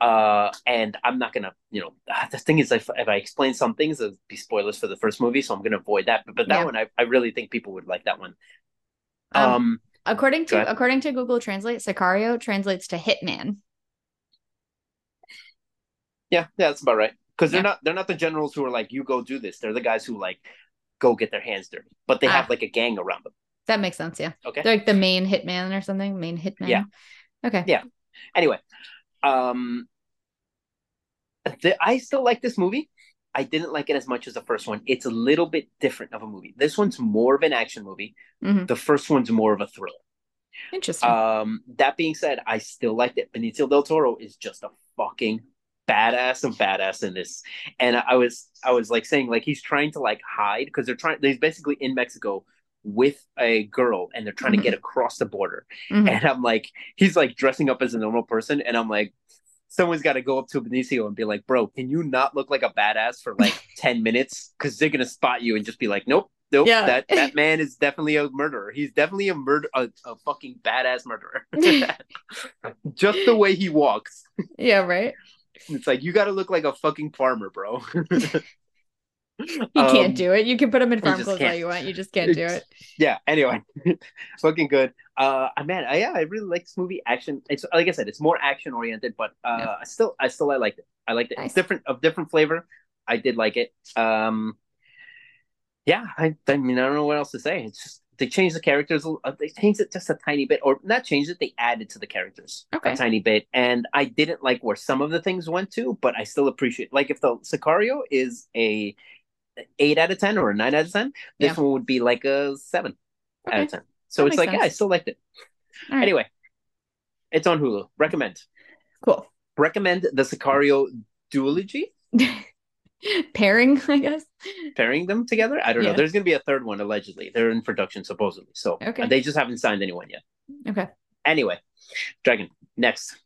Uh, and I'm not gonna, you know, the thing is, if, if I explain some things, it'll be spoilers for the first movie, so I'm gonna avoid that. But, but that Yeah. one, I, I really think people would like that one. Um, Um, According to according to Google Translate, Sicario translates to hitman. yeah, yeah, that's about right. Because they're Yeah. not they're not the generals who are like, you go do this. They're the guys who like go get their hands dirty, but they have Ah. like a gang around them. That makes sense, yeah. Okay. They're like the main hitman or something, main hitman. Yeah. Okay. Yeah. Anyway, um, the, I still like this movie. I didn't like it as much as the first one. It's a little bit different of a movie. This one's more of an action movie. Mhm. The first one's more of a thriller. Interesting. Um, that being said, I still liked it. Benicio del Toro is just a fucking badass of badass in this. And I was I was like saying like he's trying to like hide because they're trying he's basically in Mexico with a girl and they're trying Mhm. to get across the border. Mhm. And I'm like, he's like dressing up as a normal person, and I'm like, someone's got to go up to Benicio and be like, bro, can you not look like a badass for like ten minutes? Because they're gonna spot you and just be like, nope. Nope, Yeah. that that man is definitely a murderer. He's definitely a murder, a, a fucking badass murderer. just the way he walks, yeah, right. it's like you got to look like a fucking farmer, bro. You Um, can't do it. You can put them in farm clothes all you want. You just can't do it. yeah anyway fucking good uh man I, yeah i really like this movie action it's like i said it's more action oriented but uh Yeah. i still i still i liked it i liked it Nice. it's different of different flavor i did like it um yeah I, I mean i don't know what else to say it's just they changed the characters uh, they changed it just a tiny bit or not changed it they added to the characters Okay. a tiny bit and i didn't like where some of the things went to but i still appreciate like if the sicario is a eight out of ten or a nine out of ten this Yeah. one would be like a seven out of 10. So That it's like, yeah, I still liked it. Right. Anyway, it's on Hulu. Recommend. Cool. Recommend the Sicario duology, Pairing, I guess. pairing them together. I don't Yeah. know. There's going to be a third one, allegedly. They're in production, supposedly. So Okay. they just haven't signed anyone yet. Okay. Anyway, Dragon, next.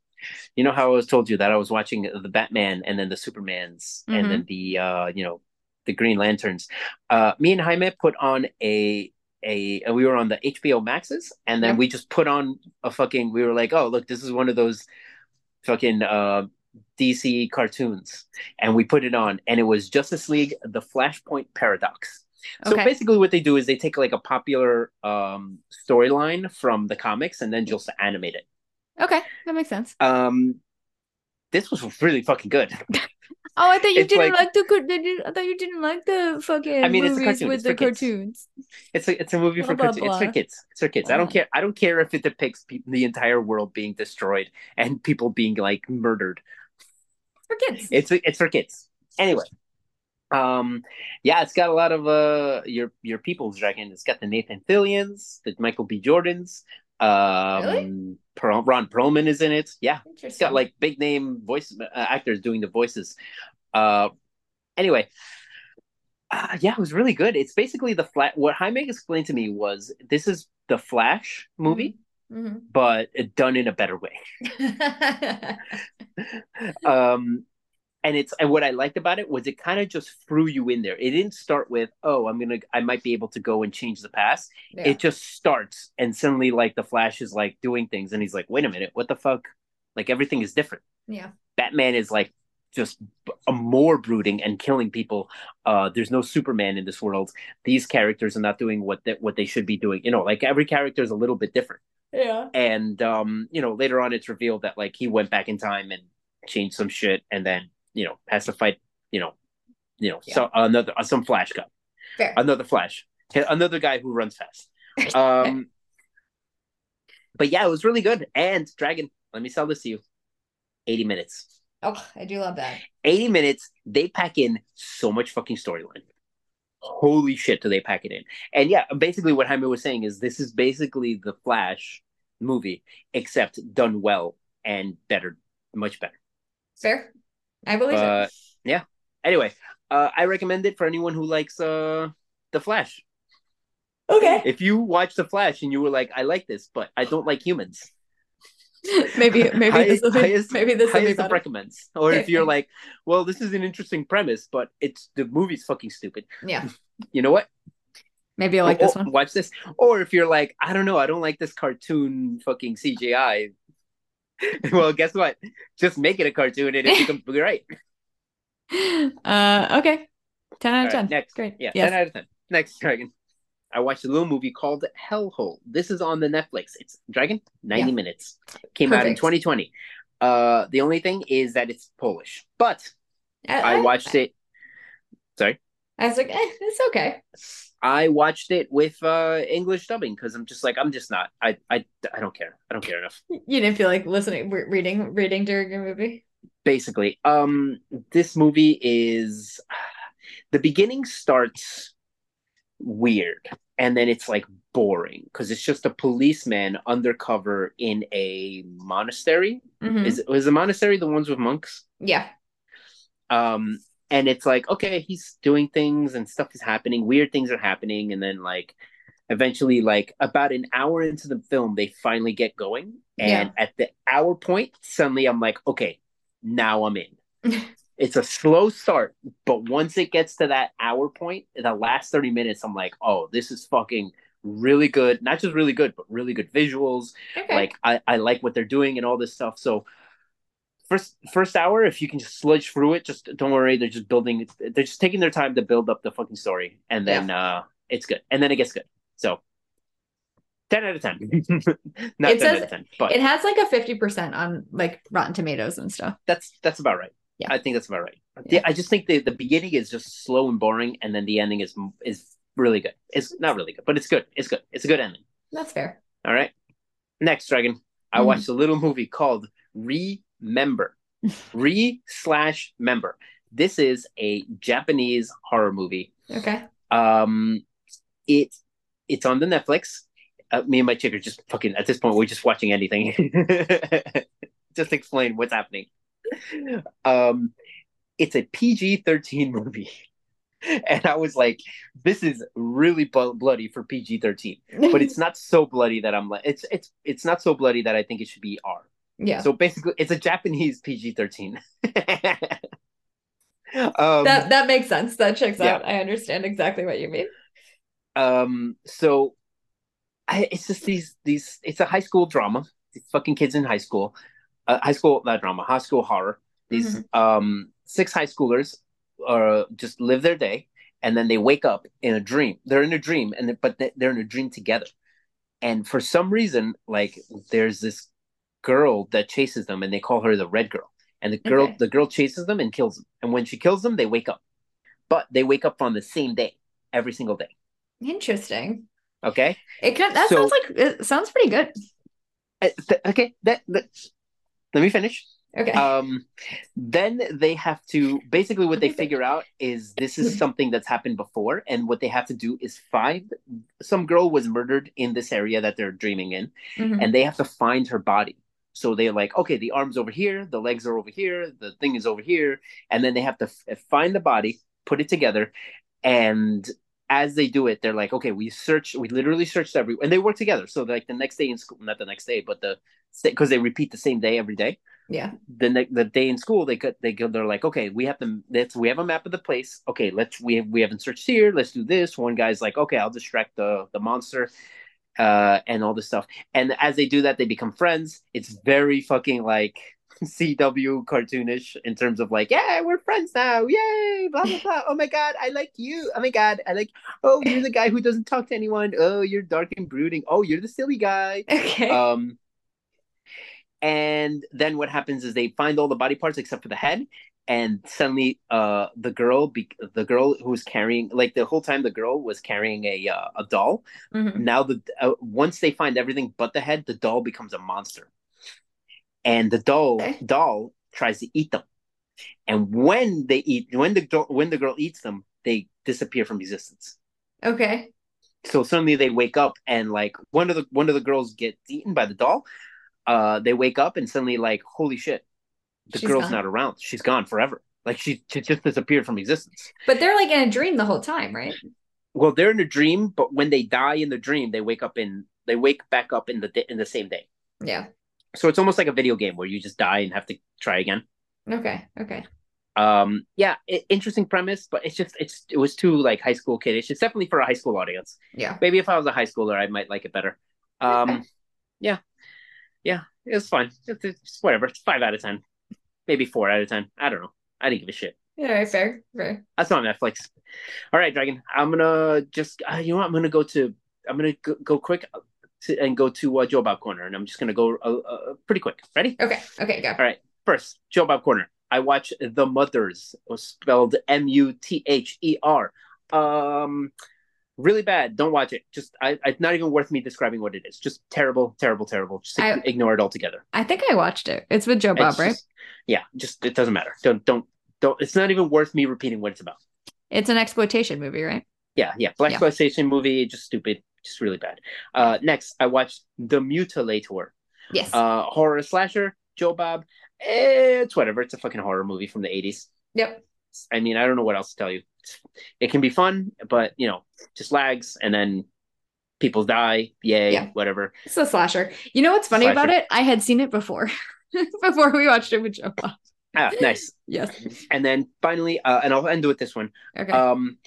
You know how I was told you that I was watching the Batman and then the Supermans Mm-hmm. and then the, uh, you know, the Green Lanterns. Uh, me and Jaime put on a a we were on the HBO Maxes and then Yeah. we just put on a fucking we were like, oh look, this is one of those fucking uh DC cartoons. And we put it on and it was Justice League the Flashpoint Paradox. So Okay. basically what they do is they take like a popular um storyline from the comics and then just animate it. Okay. That makes sense. Um this was really fucking good. Oh, I thought you It's didn't like- like, the car- did you- I thought you didn't like the fucking I mean, it's a cartoon. with It's the cartoons. It's a it's a movie for Blah, blah, kids. It's for kids. It's for kids. I don't care. I don't care if it depicts pe- the entire world being destroyed and people being like murdered. For kids. It's it's for kids. Anyway, um, yeah, it's got a lot of uh your your people's dragon. It's got the Nathan Fillions, the Michael B. Jordans. Um, Really? Per- Ron Perlman is in it. Yeah, it's got like big name voice uh, actors doing the voices. Uh, anyway, uh, yeah, it was really good. It's basically the flat. What Jaime explained to me was this is the Flash movie, Mhm. but done in a better way. um, and it's and what I liked about it was it kind of just threw you in there. It didn't start with oh I'm gonna I might be able to go and change the past. Yeah. It just starts and suddenly like the Flash is like doing things and he's like wait a minute what the fuck like everything is different. yeah. Batman is like just more brooding and killing people. Uh, there's no Superman in this world. These characters are not doing what they, what they should be doing. You know, like every character is a little bit different. Yeah. And um, you know, later on, it's revealed that like he went back in time and changed some shit, and then you know has to fight. You know, you know, so another uh, some Flash guy, Fair. another Flash, another guy who runs fast. Um, but yeah, it was really good. And Dragon, let me sell this to you. 80 minutes. Oh, I do love that. 80 minutes, they pack in so much fucking storyline. Holy shit, do they pack it in? And yeah, basically what Jaime was saying is this is basically the Flash movie, except done well and better, much better. Fair. I believe Uh, it. Anyway, uh, I recommend it for anyone who likes uh, the Flash. Okay. If you watch the Flash and you were like, I like this, but I don't like humans, maybe maybe this will be, highest, maybe this will be highest of better. recommends. Or if you're like, well, this is an interesting premise, but it's the movie's fucking stupid. Yeah. You know what? Maybe I like Oh, this one. Watch this. Or if you're like, I don't know, I don't like this cartoon fucking CGI. well, guess what? Just make it a cartoon and it becomes great. Uh, okay. 10 out of 10. right, next. Great. Yeah, Yes. 10 out of 10. Next, Dragon. I watched a little movie called Hellhole. This is on the Netflix. It's Dragon, 90 Yeah. minutes. Came out in 2020. Uh, the only thing is that it's Polish, but I watched it. Sorry. I was like, eh, it's okay. I watched it with uh English dubbing because I'm just like I'm just not I I I don't care I don't care enough You didn't feel like listening, re- reading, reading during your movie. basically um this movie is the beginning starts weird and then it's like boring because it's just a policeman undercover in a monastery Mhm. is is a monastery the ones with monks yeah. um and it's like okay he's doing things and stuff is happening weird things are happening and then like eventually like about an hour into the film they finally get going and at the hour point suddenly i'm like okay now i'm in. It's a slow start but once it gets to that hour point the last 30 minutes i'm like oh this is fucking really good. Not just really good but really good visuals. Okay. like I, I like what they're doing and all this stuff. So first first hour if you can just sludge through it just don't worry they're just building they're just taking their time to build up the fucking story and then uh it's good and then it gets good so 10 out of 10 not It 10 says- out of 10 but it has like a 50% on like Rotten Tomatoes and stuff. that's that's about right Yeah. i think that's about right Yeah. yeah. i just think the, the beginning is just slow and boring and then the ending is is really good it's not really good but it's good it's good it's a good ending That's fair. all right next dragon i Mhm. watched a little movie called remember re slash member. This is a japanese horror movie. Okay. um it it's on the netflix. Uh, me and my chick are just fucking at this point we're just watching anything. Just explain what's happening. Um it's a pg-13 movie. And i was like this is really bu- bloody for pg-13 but it's not so bloody that i'm like it's it's it's not so bloody that i think it should be r yeah. so basically it's a japanese pg-13 um that that makes sense. That checks yeah. out. I understand exactly what you mean. um so I, it's just these these it's a high school drama these fucking kids in high school uh, high school not drama high school horror these um six high schoolers uh just live their day and then they wake up in a dream they're in a dream and they- but they- they're in a dream together and for some reason like there's this girl that chases them and they call her the red girl and the girl Okay. the girl chases them and kills them and when she kills them they wake up but they wake up on the same day every single day Interesting. okay It can that So- sounds like it sounds pretty good. Uh, th- okay that, that let me finish Okay. um then they have to basically what they figure out is this is something that's happened before and what they have to do is find some girl was murdered in this area that they're dreaming in Mhm. and they have to find her body so they're like okay the arms over here the legs are over here the thing is over here and then they have to f- eh, find the body put it together and as they do it they're like okay we search we literally searched every and they work together. So like the next day in school not the next day but the because they repeat the same day every day. Yeah. the ne- the day in school they could they go they're like okay we have to let's we have a map of the place. Okay let's we have, we haven't searched here. Let's do this. One guy's like okay I'll distract the the monster uh and all this stuff. And as they do that they become friends. It's very fucking like CW cartoonish in terms of like yeah we're friends now. Yay blah blah blah. Oh my god I like you. Oh my god I like oh you're the guy who doesn't talk to anyone. Oh you're dark and brooding. Oh you're the silly guy. Okay. um, and then what happens is they find all the body parts except for the head, and suddenly, uh, the girl, be- the girl who was carrying, like the whole time, the girl was carrying a uh, a doll. Mhm. Now the uh, once they find everything but the head, the doll becomes a monster, and the doll Okay. doll tries to eat them. And when they eat, when the do- when the girl eats them, they disappear from existence Okay. so suddenly they wake up and like one of the one of the girls gets eaten by the doll uh they wake up and suddenly like holy shit the She's girl's gone. not around she's gone forever like she, she just disappeared from existence But they're like in a dream the whole time, right? well they're in a dream but when they die in the dream they wake up in they wake back up in the in the same day Yeah. so it's almost like a video game where you just die and have to try again Okay. Okay. um yeah i interesting premise but it's just it's it was too like high school kiddish it's definitely for a high school audience Yeah. maybe if i was a high schooler i might like it better um Okay. yeah Yeah, it's fine. It's, it's whatever. It's five out of ten, maybe four out of ten. I don't know. I didn't give a shit. Yeah, fair, fair. That's not Netflix. All right, Dragon. I'm gonna just uh, you know what? I'm gonna go to. I'm gonna go, go quick to, and go to uh, Joe Bob Corner, and I'm just gonna go uh, uh, pretty quick. Ready? Okay, okay, go. All right. First, Joe Bob Corner. I watch The Muthers, spelled M U T H E R. Um, really bad. Don't watch it. Just, I, it's not even worth me describing what it is. Just terrible, terrible, terrible. Just I- ignore it altogether. I think I watched it. It's with Joe Bob, right? yeah, just it doesn't matter. Don't, don't, don't. It's not even worth me repeating what it's about. It's an exploitation movie, right? Yeah, yeah. Black Yeah. exploitation movie, just stupid, just really bad. Uh, next, I watched The Mutilator, Yes. uh, horror slasher. Joe Bob. Eh, It's whatever. It's a fucking horror movie from the '80s. yep. I mean, I don't know what else to tell you. It can be fun, but you know, just lags and then people die. Yay, Yeah. whatever. It's a slasher. You know what's funny about it? I had seen it before. before we watched it with Joe Bob. Ah, nice. Yes. And then finally, uh, and I'll end with this one. Okay. Um,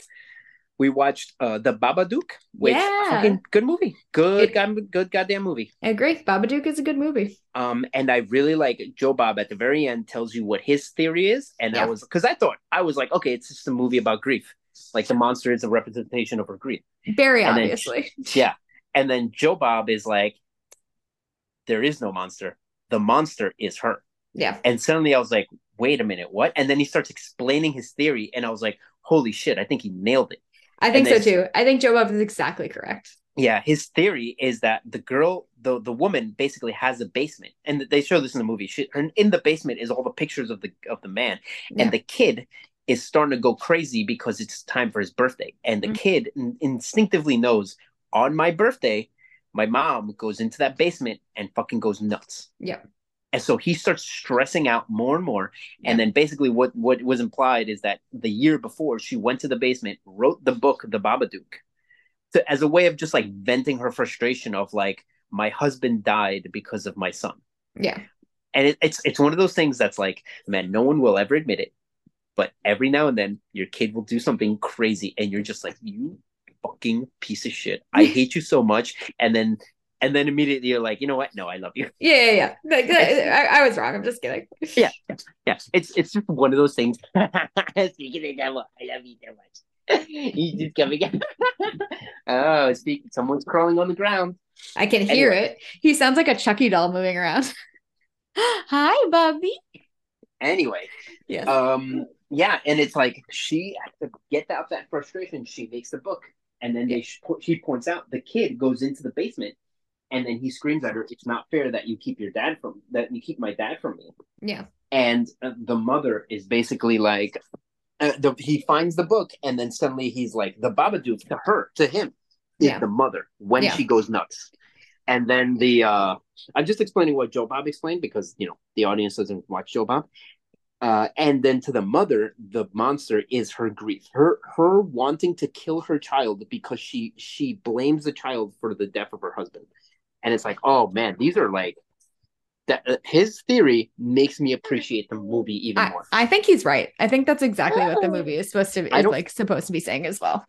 we watched uh, the Babadook, which Yeah. fucking good movie, good, god, good goddamn movie. I agree. Babadook is a good movie. Um, and I really like Joe Bob at the very end tells you what his theory is, and I was because I thought I was like, okay, it's just a movie about grief, like the monster is a representation of her grief. Very And then- obviously. Yeah. And then Joe Bob is like, there is no monster. The monster is her. Yeah. And suddenly I was like, wait a minute, what? And then he starts explaining his theory, and I was like, holy shit, I think he nailed it. I think so too. I think Joe Bob is exactly correct. Yeah, his theory is that the girl, the the woman, basically has a basement, and they show this in the movie. She, her, in the basement is all the pictures of the of the man, Yeah. and the kid is starting to go crazy because it's time for his birthday, and the Mhm. kid in- instinctively knows on my birthday, my mom goes into that basement and fucking goes nuts. Yeah. And so he starts stressing out more and more. And then basically what, what was implied is that the year before she went to the basement, wrote the book, The Babadook, to, as a way of just like venting her frustration of like, my husband died because of my son. Yeah. And it, it's it's one of those things that's like, man, no one will ever admit it. But every now and then your kid will do something crazy and you're just like, you fucking piece of shit. I hate you so much. And then and then immediately you're like, you know what? No, I love you. Yeah, yeah, yeah. Like, I, I was wrong. I'm just kidding. Yeah. Yeah, it's it's just one of those things. Speaking of devil, I love you so much. He's just coming. oh, speak. Someone's crawling on the ground. I can hear Anyway. it. He sounds like a Chucky doll moving around. Hi, Bobby. Anyway, Yes. um, yeah, and it's like she to get out that frustration. She makes the book, and then they she points out the kid goes into the basement, and then he screams at her, "It's not fair that you keep your dad from that you keep my dad from me." yeah. and uh, the mother is basically like uh, the, he finds the book and then suddenly he's like the babadook to her to him is Yeah. the mother when Yeah. she goes nuts and then the uh i'm just explaining what joe bob explained because you know the audience doesn't watch joe bob uh, and then to the mother, the monster is her grief, her her wanting to kill her child because she she blames the child for the death of her husband, and it's like, oh man, these are like that. Uh, his theory makes me appreciate the movie even I, more. I think he's right. I think that's exactly what the movie is supposed to be is like supposed to be saying as well.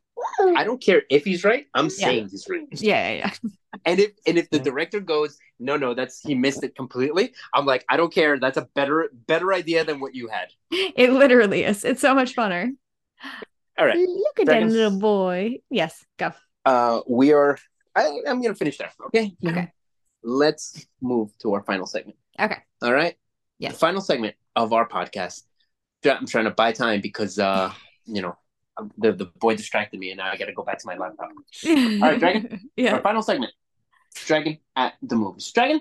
I don't care if he's right. I'm Yeah. saying he's right. Yeah, yeah, yeah. And if and if the director goes, no, no, that's he missed it completely. I'm like, I don't care. That's a better better idea than what you had. It literally is. It's so much funner. All right. Look at Dragon. that little boy. Yes, go. Uh, we are. I, I'm gonna finish there. Okay. Okay. Let's move to our final segment. Okay. All right. Yeah. The final segment of our podcast. I'm trying to buy time because uh, you know, the the boy distracted me, and now I got to go back to my laptop. All right, Dragon. yeah. Our yeah. final segment. Dragon at the movies. Dragon.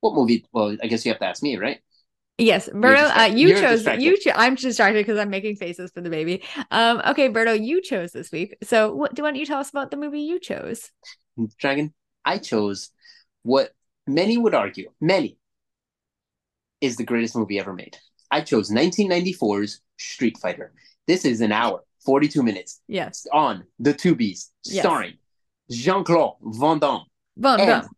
What movie? Well, I guess you have to ask me, right? Yes, Berto, uh, you You're chose distracted. you. Cho- I'm distracted because I'm making faces for the baby. Um, okay, Berto, you chose this week. So, what do why don't you tell us about the movie you chose? Dragon. I chose what many would argue, many, is the greatest movie ever made. I chose 1994's Street Fighter. This is an hour, 42 minutes Yes, on the two Yes. starring Jean Claude Van Damme and bon.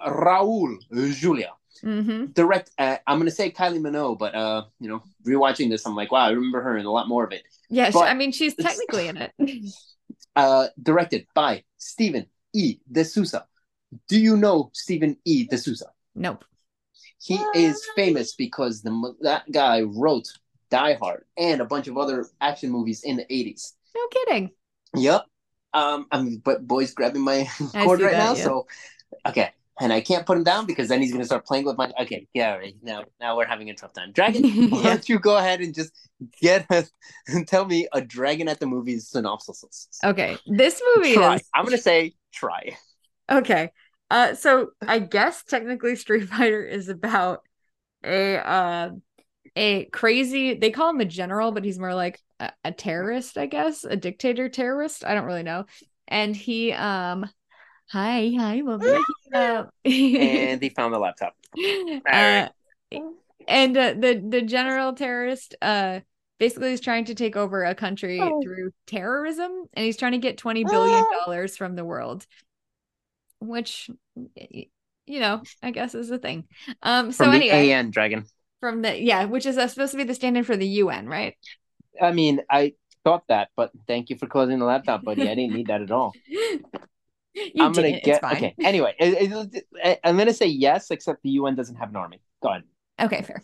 Raul Julia. Mm-hmm. Direct, uh, I'm going to say Kylie Minogue, but uh, you know, rewatching this, I'm like, wow, I remember her in a lot more of it. Yeah, But I mean, she's technically in it. Uh, directed by Stephen E. D'Souza. Do you know Stephen E. D'Souza? Nope. He is famous because the that guy wrote Die Hard and a bunch of other action movies in the 80s. No kidding. Yep. Um, I'm but boy's grabbing my cord right that, now, yeah. so okay. And I can't put him down because then he's gonna start playing with my okay, yeah, all right. Now now we're having a tough time. Dragon, why don't you go ahead and just get us and tell me a dragon at the movies synopsis. Okay. This movie Try. is I'm gonna say try. Okay. Uh so I guess technically Street Fighter is about a uh a crazy they call him a general, but he's more like a, a terrorist, I guess, a dictator terrorist. I don't really know. And he um hi, hi. Uh, And he found the laptop. uh, and uh, the the general terrorist uh basically is trying to take over a country Oh. through terrorism and he's trying to get 20 billion dollars from the world which you know i guess is a thing um so From the anyway AN dragon. from the yeah which is uh, supposed to be the standard for the un right I mean, I thought that, but thank you for closing the laptop, buddy. I didn't need that at all. you I'm gonna didn't, get okay. Anyway, it- it- I'm gonna say yes, except the UN doesn't have an army. Go ahead. Okay, fair.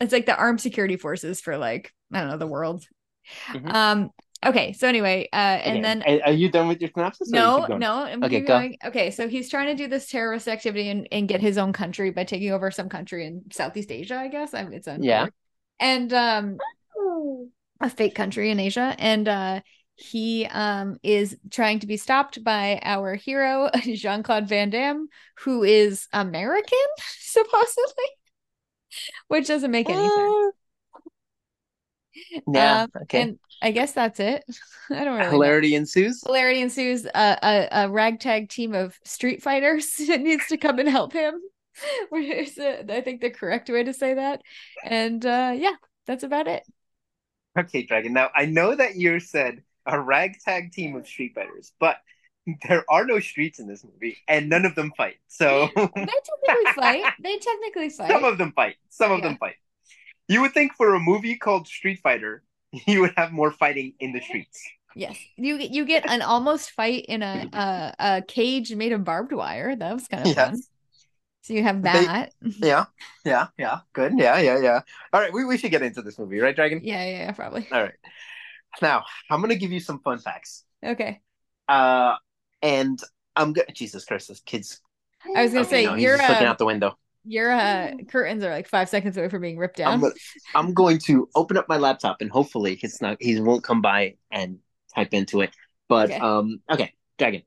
It's like the armed security forces for like I don't know the world. Mhm. Um. Okay. So anyway, uh, and Okay, then are- are you done with your synopsis? or you no, no. I'm Okay, keep go. going. Okay, so he's trying to do this terrorist activity and, and get his own country by taking over some country in Southeast Asia. I guess I'm, it's unclear. Yeah. and um, a fake country in Asia, and uh, he um is trying to be stopped by our hero Jean Claude Van Damme, who is American supposedly, which doesn't make any sense. Yeah. Um, okay. And I guess that's it. I don't really know. Ensues. Hilarity ensues. A, a, a ragtag team of street fighters needs to come and help him. Which is, uh, I think, the correct way to say that. And uh, yeah, that's about it. Okay, Dragon. Now I know that you said a ragtag team of street fighters, but there are no streets in this movie, and none of them fight. So They technically fight. They technically fight. some of them fight. Some of Yeah. them fight. You would think for a movie called Street Fighter, you would have more fighting in the streets. yes, you you get an almost fight in a a, a cage made of barbed wire. That was kind of fun. So you have They- that. Yeah, yeah, yeah. Good. Yeah, yeah, yeah. All right, we, we should get into this movie, right, Dragon? yeah, yeah, yeah, probably. All right. Now I'm gonna give you some fun facts. Okay. Uh, and I'm gonna Jesus Christ, this kid's. I was gonna Okay, say no, you're just looking uh, out the window. your uh, curtains are like five seconds away from being ripped I'm, down. gonna- I'm going to open up my laptop and hopefully it's not he won't come by and type into it. But Okay. um okay, Dragon.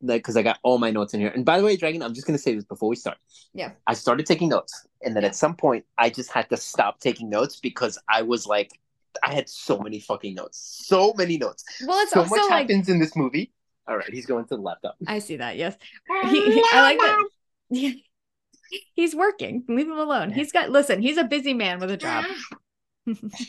like Because I got all my notes in here. And by the way, Dragon, I'm just gonna say this before we start. Yeah. I started taking notes, and then Yeah. at some point I just had to stop taking notes because I was like, I had so many fucking notes. So many notes. Well, it's so also much like happens in this movie. All right, he's going to the laptop. I see that. Yes, he, he- I like that. Yeah. He's working. Leave him alone. He's got. Listen, he's a busy man with a job.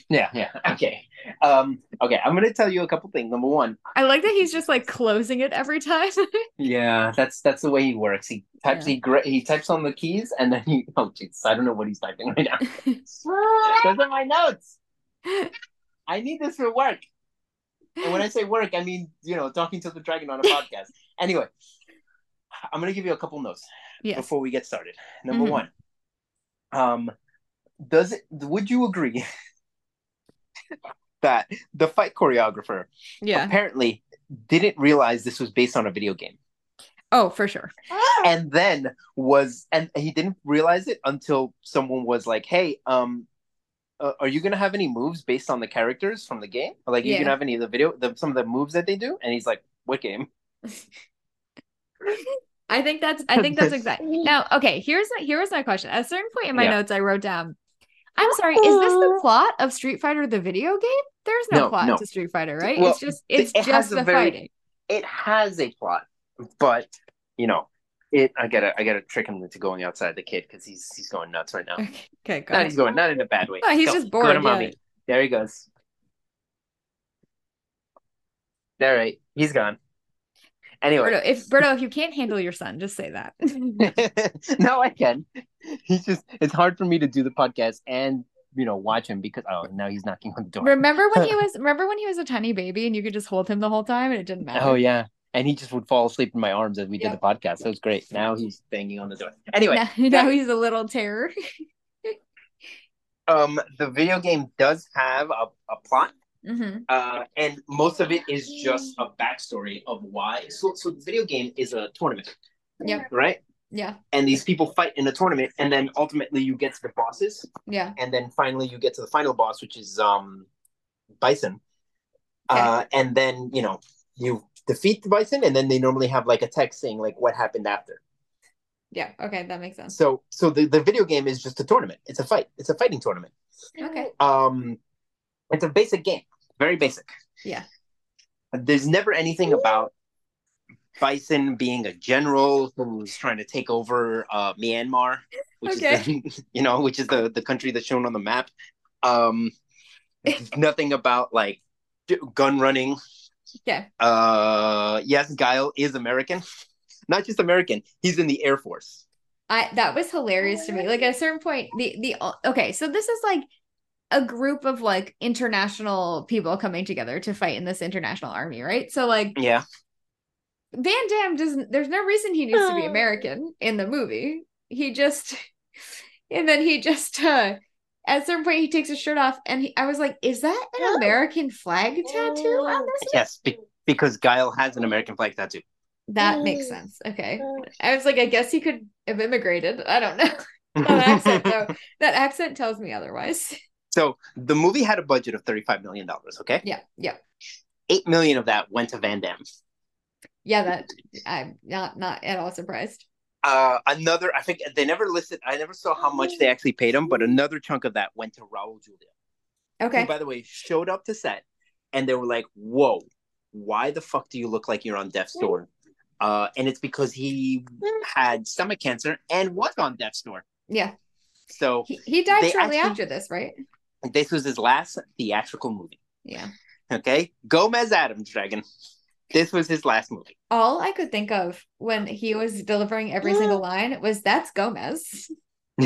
Yeah, yeah. Okay. Um, okay, I'm gonna tell you a couple things. Number one, I like that he's just like closing it every time. Yeah, that's that's the way he works. He types Yeah. he gra- he types on the keys and then he oh jeez, I don't know what he's typing right now. Those are my notes. I need this for work. And when I say work, I mean you know talking to the dragon on a podcast. Anyway, I'm gonna give you a couple notes yes. before we get started. Number Mhm. one, um, does it? Would you agree that the fight choreographer Yeah. apparently didn't realize this was based on a video game? Oh, for sure. and then was and he didn't realize it until someone was like hey um uh, are you gonna have any moves based on the characters from the game or like are you Yeah. gonna have any of the video the, some of the moves that they do and he's like what game I think that's. I think that's exactly Now, okay. Here's here was my question. At a certain point in my Yeah. notes, I wrote down. I'm sorry. Is this the plot of Street Fighter the video game? There's no, No, plot no. to Street Fighter, right? Well, it's just it's it just the very- fighting. it has a plot but you know it i gotta i gotta trick him into going outside the kid because he's he's going nuts right now Okay, okay, go not he's going not in a bad way No, he's Go- just go bored. to mommy yeah. there he goes all right he's gone anyway Berto, if Berto, if you can't handle your son, just say that. no, I can. He's just it's hard for me to do the podcast and you know watch him because oh now he's knocking on the door. remember when he was remember when he was a tiny baby and you could just hold him the whole time and it didn't matter. Oh yeah. And he just would fall asleep in my arms as we Yep. did the podcast. That was great. Now he's banging on the door. Anyway, now, now that- he's a little terror. um, the video game does have a, a plot, hmm uh, and most of it is just a backstory of why. So, so the video game is a tournament, Yeah. right? Yeah. And these people fight in a tournament, and then ultimately you get to the bosses, Yeah. and then finally you get to the final boss, which is um, Bison. Okay. Uh, and then you know you defeat the Bison, and then they normally have like a text saying like what happened after. Yeah. Okay. That makes sense. So so the, the video game is just a tournament. It's a fight. It's a fighting tournament. Okay. Um, it's a basic game, very basic. Yeah. There's never anything about Bison being a general who's trying to take over uh, Myanmar, which is the, you know, which is the the country that's shown on the map. Um, nothing about like gun running. Okay. Uh, yes, Guile is American, not just American. He's in the Air Force. I that was hilarious to me. Like at a certain point, the the okay, so this is like a group of like international people coming together to fight in this international army, right? So like Yeah, Van Damme doesn't there's no reason he needs to be American in the movie. He just and then he just uh at a certain point he takes his shirt off and he, I was like, is that an American flag tattoo on this? Oh, yes, be- because Guile has an American flag tattoo. That makes oh sense. Okay. I was like, I guess he could have immigrated. I don't know. That accent though. That accent tells me otherwise. So the movie had a budget of thirty-five million dollars. Okay, Yeah, yeah. eight million of that went to Van Damme. Yeah, that I'm not not at all surprised. Uh, another, I think they never listed. I never saw how much they actually paid him, but another chunk of that went to Raul Julia. Okay. Who, by the way, showed up to set, and they were like, "Whoa, why the fuck do you look like you're on death's door?" Uh, and it's because he had stomach cancer and was on death's door. Yeah. So He, he died shortly actually- after this, right? this was his last theatrical movie. Yeah. Okay, Gomez Addams Dragon. This was his last movie. All I could think of when he was delivering every single line was that's Gomez.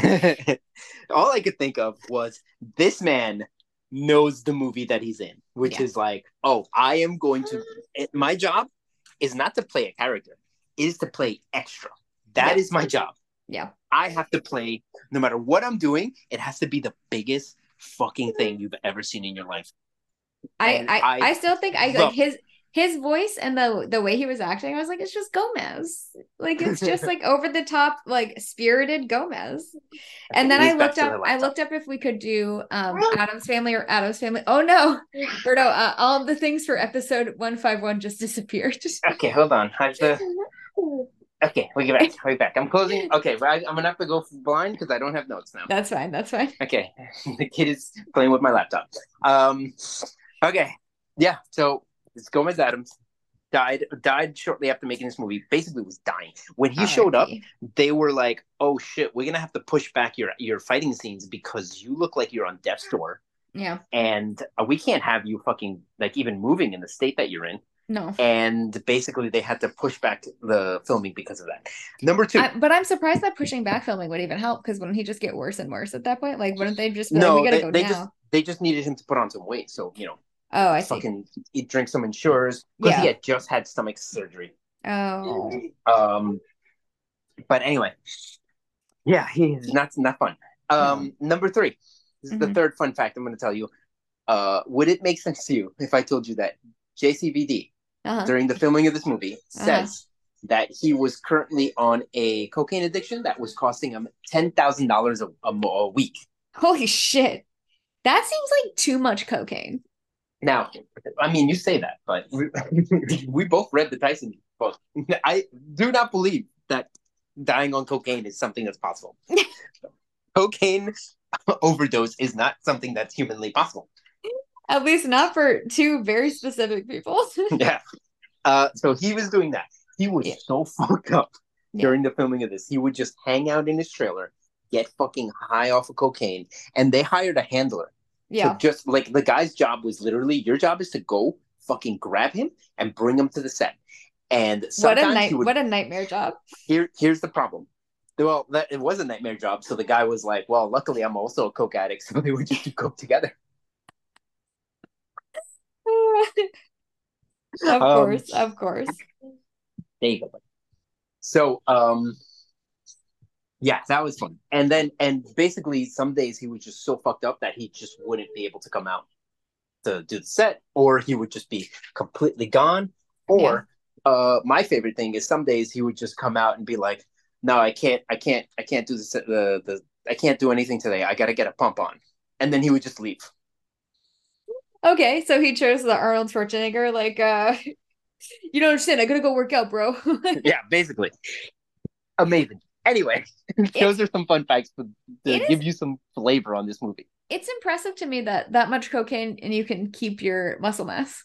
All I could think of was this man knows the movie that he's in, which Yeah. is like, oh, I am going to. my job is not to play a character; is to play extra. That is Yeah. my job. Yeah. I have to play no matter what I'm doing. It has to be the biggest fucking thing mm-hmm. you've ever seen in your life. I I, I I still think I like his his voice and the the way he was acting. I was like, it's just Gomez. Like it's just like over the top, like spirited Gomez. And then I looked up. I looked up if we could do um Addams family or Addams family. Oh no, Berto! Uh, all the things for episode one five one just disappeared. Okay, hold on. I have to. Okay, we get back. We back. I'm closing. Okay, but I, I'm gonna have to go blind because I don't have notes now. That's fine. That's fine. Okay, the kid is playing with my laptop. Um, okay, yeah. So it's Gomez Addams died died shortly after making this movie. Basically, was dying when he showed up. They were like, "Oh shit, we're gonna have to push back your your fighting scenes because you look like you're on death's door, Yeah. and uh, we can't have you fucking like even moving in the state that you're in." No. And basically, they had to push back the filming because of that. Number two, I, but I'm surprised that pushing back filming would even help because wouldn't he just get worse and worse at that point? Like, wouldn't they just no, like, we gotta they, go they now? just they just needed him to put on some weight. So you know, oh, I see. fucking eat, drink some Ensures because he had just had stomach surgery. Oh, Um, but anyway, yeah, he's not not fun. Um, number three. This is the Mhm. third fun fact I'm going to tell you. Uh, would it make sense to you if I told you that JCVD uh-huh. during the filming of this movie Uh-huh. says that he was currently on a cocaine addiction that was costing him ten thousand dollars a week. Holy shit. That seems like too much cocaine. Now, I mean, you say that, but we, we both read the Tyson book. I do not believe that dying on cocaine is something that's possible. cocaine overdose is not something that's humanly possible. At least not for two very specific people. Yeah. Uh, so he was doing that. He was Yeah. so fucked up Yeah. during the filming of this. He would just hang out in his trailer, get fucking high off of cocaine, and they hired a handler. Yeah. So just like the guy's job was literally your job is to go fucking grab him and bring him to the set. And What a night would what a nightmare job. here here's the problem. Well, that it was a nightmare job. So the guy was like, "Well, luckily I'm also a coke addict, so they would just do coke together." Of Um, course, of course. There you go. So, um, yeah, that was fun. And then, and basically, some days he was just so fucked up that he just wouldn't be able to come out to do the set, or he would just be completely gone. Or, uh, my favorite thing is some days he would just come out and be like, "No, I can't, I can't, I can't do the set- the the I can't do anything today. I got to get a pump on," and then he would just leave. Okay, so he chose the Arnold Schwarzenegger, like, uh, you don't understand. I gotta go work out, bro. yeah, basically. Amazing. Anyway, those are some fun facts to, to It is- give you some flavor on this movie. it's impressive to me that that much cocaine and you can keep your muscle mass.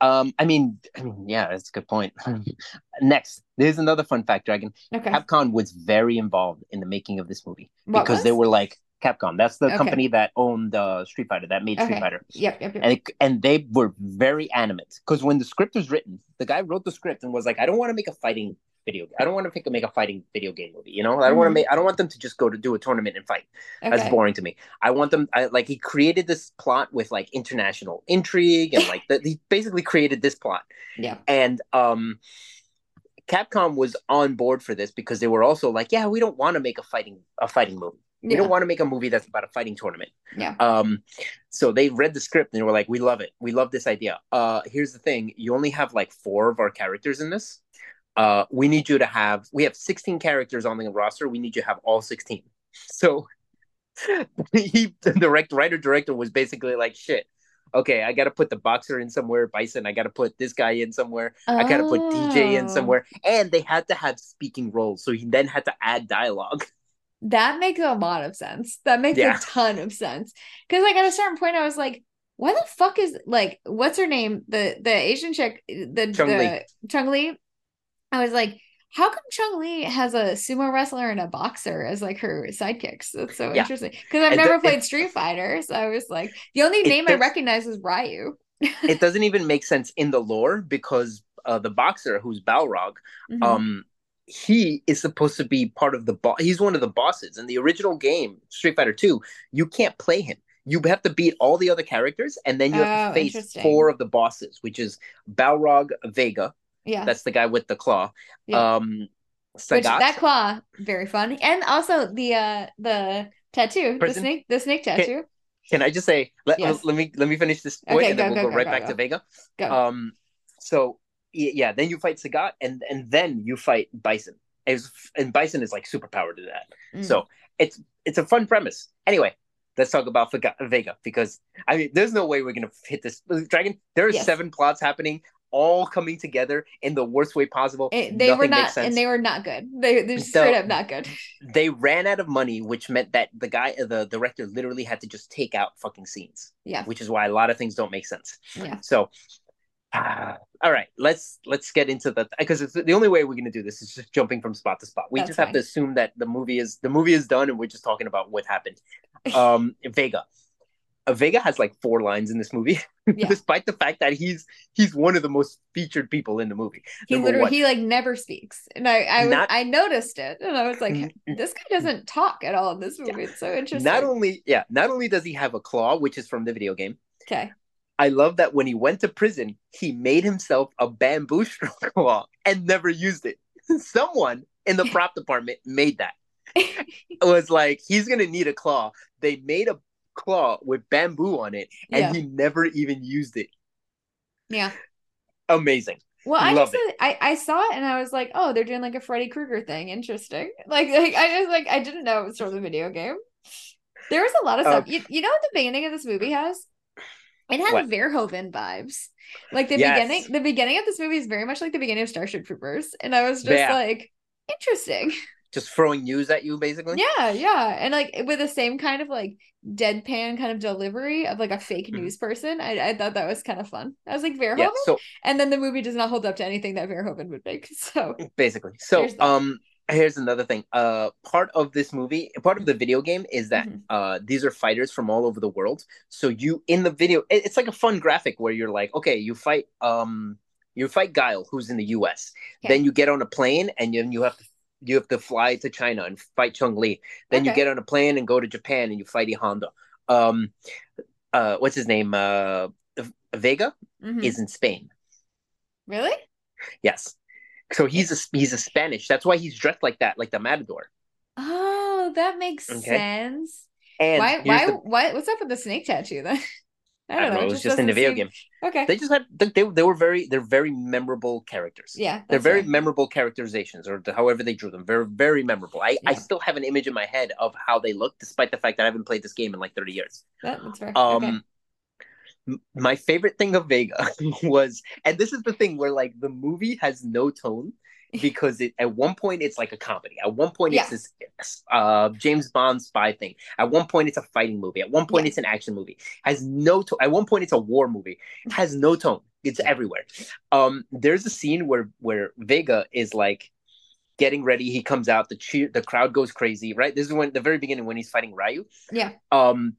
Um, I mean, I mean, yeah, that's a good point. Next, there's another fun fact, Dragon. Okay. Capcom was very involved in the making of this movie What because they were like Capcom. That's the Okay. company that owned uh, Street Fighter, that made Street Fighter, Yep, yep, yep. and it, and they were very animate because when the script was written, the guy wrote the script and was like, I don't want to make a fighting video. I don't want to make a make a fighting video game movie. You know, I don't want to make. I don't want them to just go to do a tournament and fight. okay. That's boring to me. I want them. I, like he created this plot with like international intrigue and like the, he basically created this plot. Yeah. And um, Capcom was on board for this because they were also like, yeah, we don't want to make a fighting a fighting movie. We Yeah. don't want to make a movie that's about a fighting tournament. Yeah. Um, so they read the script and they were like, we love it. We love this idea. Uh, here's the thing: you only have like four of our characters in this. Uh, we need you to have. We have 16 characters on the roster. We need you to have all 16. So he, the direct writer director, was basically like, shit. Okay, I got to put the boxer in somewhere, Bison. I got to put this guy in somewhere. I got to put DJ in Oh. somewhere, and they had to have speaking roles. So he then had to add dialogue. That makes a lot of sense. That makes Yeah. a ton of sense. Because like at a certain point, I was like, why the fuck is like what's her name? The the Asian chick, the Chung the. Chung Li. I was like, how come Chung Li has a sumo wrestler and a boxer as like her sidekicks? That's so Yeah. interesting. Because I've never the- played it- Street Fighter, so I was like, the only It name I recognize is Ryu. it doesn't even make sense in the lore because uh, the boxer who's Balrog, Mhm. um, he is supposed to be part of the boss. He's one of the bosses in the original game, Street Fighter Two. You can't play him. You have to beat all the other characters, and then you have Oh, to face four of the bosses, which is Balrog, Vega. Yeah. That's the guy with the claw. Yeah. Um, Which Sagat. that claw, very fun. And also the uh the tattoo, the snake, the snake tattoo. Can I just say? Let, Yes. let me let me finish this point, Okay, and then we'll go, go, go, right go, back go. to Vega. Go. Um, so yeah, then you fight Sagat, and and then you fight Bison. It's, and Bison is like super powered to that. Mm. So it's it's a fun premise. Anyway, let's talk about Vega, Vega because I mean, there's no way we're gonna hit this dragon. There are Yes. seven plots happening, all coming together in the worst way possible. It- they were Nothing makes not, and they were not good. They they're So- straight up not good. they ran out of money, which meant that the guy, the director, literally had to just take out fucking scenes, Yeah, which is why a lot of things don't make sense. yeah. So, ah, all right, let's let's get into the because it's the only way we're gonna do this is just jumping from spot to spot. We That's just have to assume that the movie is the movie is done, and we're just talking about what happened. Um, Vega. Uh, Vega has like four lines in this movie, Yeah. despite the fact that he's he's one of the most featured people in the movie. He Number literally one. he like never speaks, and I I was, Not- I noticed it, and I was like, this guy doesn't talk at all in this movie. It's so interesting. Not only yeah, not only does he have a claw, which is from the video game. okay, I love that when he went to prison, he made himself a bamboo straw claw and never used it. Someone in the prop department made that. It was like he's gonna need a claw. They made a claw with bamboo on it, and Yeah. he never even used it. yeah. Amazing. Well, I Love just I I saw it and I was like, oh, they're doing like a Freddy Krueger thing. Interesting. Like like I just like I didn't know it was from the video game. There was a lot of stuff. Um, you, you know what the beginning of this movie has? It had What? Verhoeven vibes. Like the Yes. beginning, the beginning of this movie is very much like the beginning of Starship Troopers, and I was just Yeah. like, interesting. Just throwing news at you, basically. Yeah, yeah, and like with the same kind of like deadpan kind of delivery of like a fake Mhm. news person. I I thought that was kind of fun. I was like Verhoeven, Yeah. So and then the movie does not hold up to anything that Verhoeven would make. So basically, so um, here's another thing. Uh, part of this movie, part of the video game is that Mhm. uh, these are fighters from all over the world. So you in the video, it- it's like a fun graphic where you're like, okay, you fight um, you fight Guile, who's in the U.S. Okay. Then you get on a plane and then you have to you have to fly to China and fight Chung Li. Then you get on a plane and go to Japan and you fight E Honda. Um, uh, what's his name? Uh, Vega mhm. is in Spain. Really? Yes. So he's a he's a Spanish. That's why he's dressed like that, like the matador. Oh, that makes Okay. sense. And why? Why? the- Why? What's up with the snake tattoo then? I don't know. It was just in the video seem- game. Okay. They just had they, they were very they're very memorable characters. yeah. They're very fair. memorable characterizations, or the, however they drew them. Very, very memorable. I, I still have an image in my head of how they look, despite the fact that I haven't played this game in like 30 years. That, that's fair. Um, okay. m- my favorite thing of Vega was, and this is the thing where like the movie has no tone because it at one point it's like a comedy. At one point Yeah. it's this uh James Bond spy thing. At one point it's a fighting movie. At one point Yeah. it's an action movie. Has no tone. At one point it's a war movie. Has no tone. It's everywhere. Um, there's a scene where where Vega is like getting ready. He comes out. The cheer, the crowd goes crazy. Right. This is when the very beginning when he's fighting Ryu Yeah. um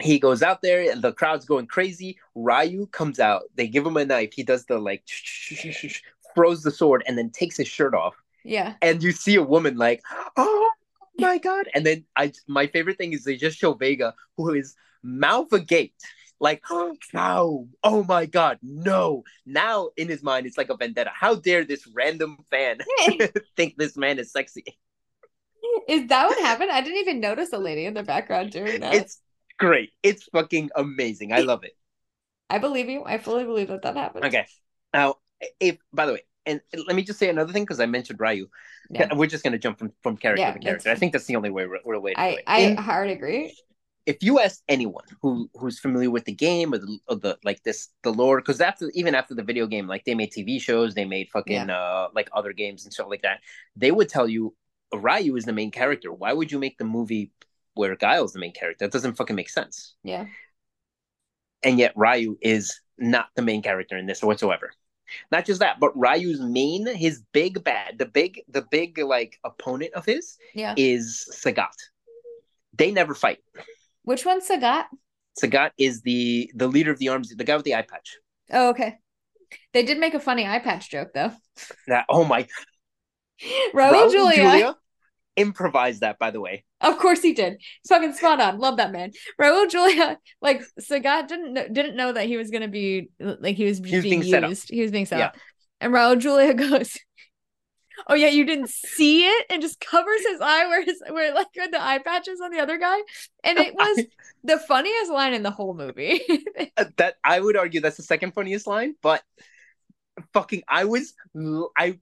he goes out there and the crowd's going crazy ryu comes out they give him a knife he does the like throws the sword and then takes his shirt off Yeah. and you see a woman like oh my god and then i my favorite thing is they just show vega who is mouth agape like oh no oh my god no now in his mind it's like a vendetta how dare this random fan think this man is sexy Is that what happened? I didn't even notice a lady in the background doing that. it's great it's fucking amazing i love it I believe you. I fully believe that that happened. Okay. Now, if by the way, and let me just say another thing because I mentioned Ryu. Yeah. We're just gonna jump from, from character Yeah, to character. I think that's the only way we're, we're way to do I it. I In- hard agree. if you ask anyone who who's familiar with the game or the, or the like this the lore, because after even after the video game, like they made TV shows, they made fucking uh like other games and stuff like that. They would tell you Ryu is the main character. Why would you make the movie where Guile's the main character? That doesn't fucking make sense. Yeah. and yet Ryu is not the main character in this whatsoever. Not just that, but Ryu's main, his big bad, the big, the big like opponent of his Yeah. is Sagat. They never fight. Which one's Sagat? Sagat is the the leader of the arms, the guy with the eye patch. Oh, okay. They did make a funny eye patch joke though. That oh my, Raul, Raul Julia. Improvised that by the way. Of course he did. He's fucking spot on. Love that man. Raul Julia, like Sagat didn't know, didn't know that he was gonna be like he was, He was being, being used. He was being set Yeah. up. And Raul Julia goes, Oh yeah, you didn't see it, and just covers his eye where his where like where the eye patches on the other guy. And it was the funniest line in the whole movie. Uh, that I would argue that's the second funniest line, but fucking I was I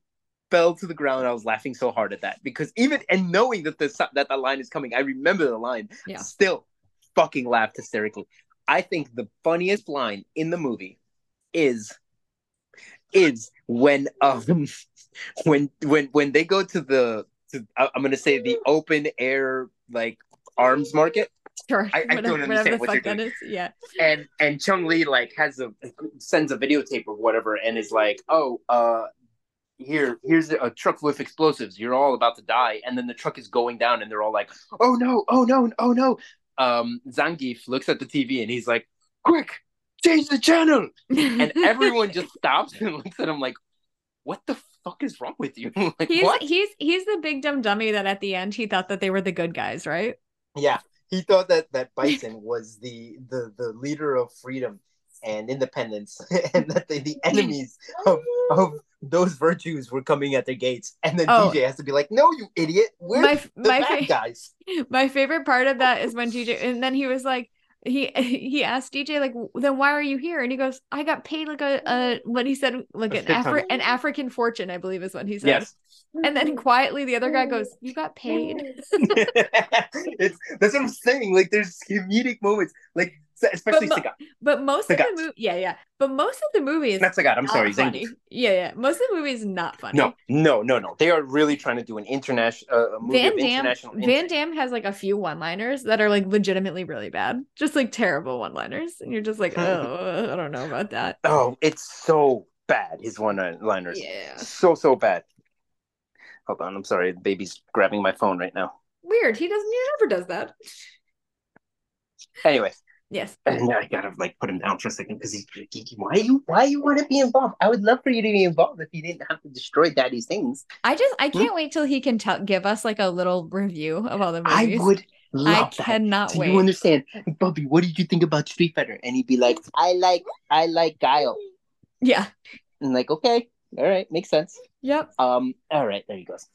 fell to the ground. I was laughing so hard at that because even and knowing that the that the line is coming, I remember the line. Yeah. Still, fucking laughed hysterically. I think the funniest line in the movie is is when um when when when they go to the to I'm gonna say the open air like arms market sure. I- I don't understand whatever the what you're doing. is. Yeah. and and Chung Lee like has a sends a videotape or whatever and is like, oh, uh, here here's a truck with explosives. You're all about to die, and then the truck is going down, and they're all like, oh no, oh no, oh no. Um, Zangief looks at the TV and he's like, quick, change the channel, and everyone just stops and looks at him like, what the fuck is wrong with you? like he's what? he's he's the big dumb dummy that at the end he thought that they were the good guys, right? Yeah, he thought that that Bison was the the the leader of freedom and independence, and that they, the enemies of of those virtues were coming at their gates. And then Oh. DJ has to be like, "No, you idiot! We're My the my bad fa- guys." my favorite part of that is when DJ and then he was like he he asked DJ like then why are you here and he goes I got paid like a, a what he said like an. Afri- an African fortune I believe is what he said Yes. and then quietly the other guy oh. goes you got paid it's that's what I'm saying. Like there's comedic moments, like especially But mo- Sagat. but most of the movie yeah yeah but most of the movie is Not Sagat. I'm sorry, funny yeah yeah most of the movie is not funny No, no, no, no. They are really trying to do an international uh, movie Van Damme international. Van. Damme has like a few one-liners that are like legitimately really bad just like terrible one-liners and you're just like oh I don't know about that Oh, it's so bad. His one-liners. yeah So so bad. Hold on. I'm sorry. The baby's grabbing my phone right now. weird he doesn't he never does that Anyway, yes and I gotta like put him down for a second because he's geeky. why you why you want to be involved? I would love for you to be involved if you didn't have to destroy Daddy's things. I just I Hmm? can't wait till he can tell give us like a little review of all the movies. I would I cannot Do wait. you understand, Bubby? What did you think about Street Fighter? And he'd be like, I like, I like Guile. yeah. And like, okay, all right, makes sense. Yep. Um, all right, there he goes.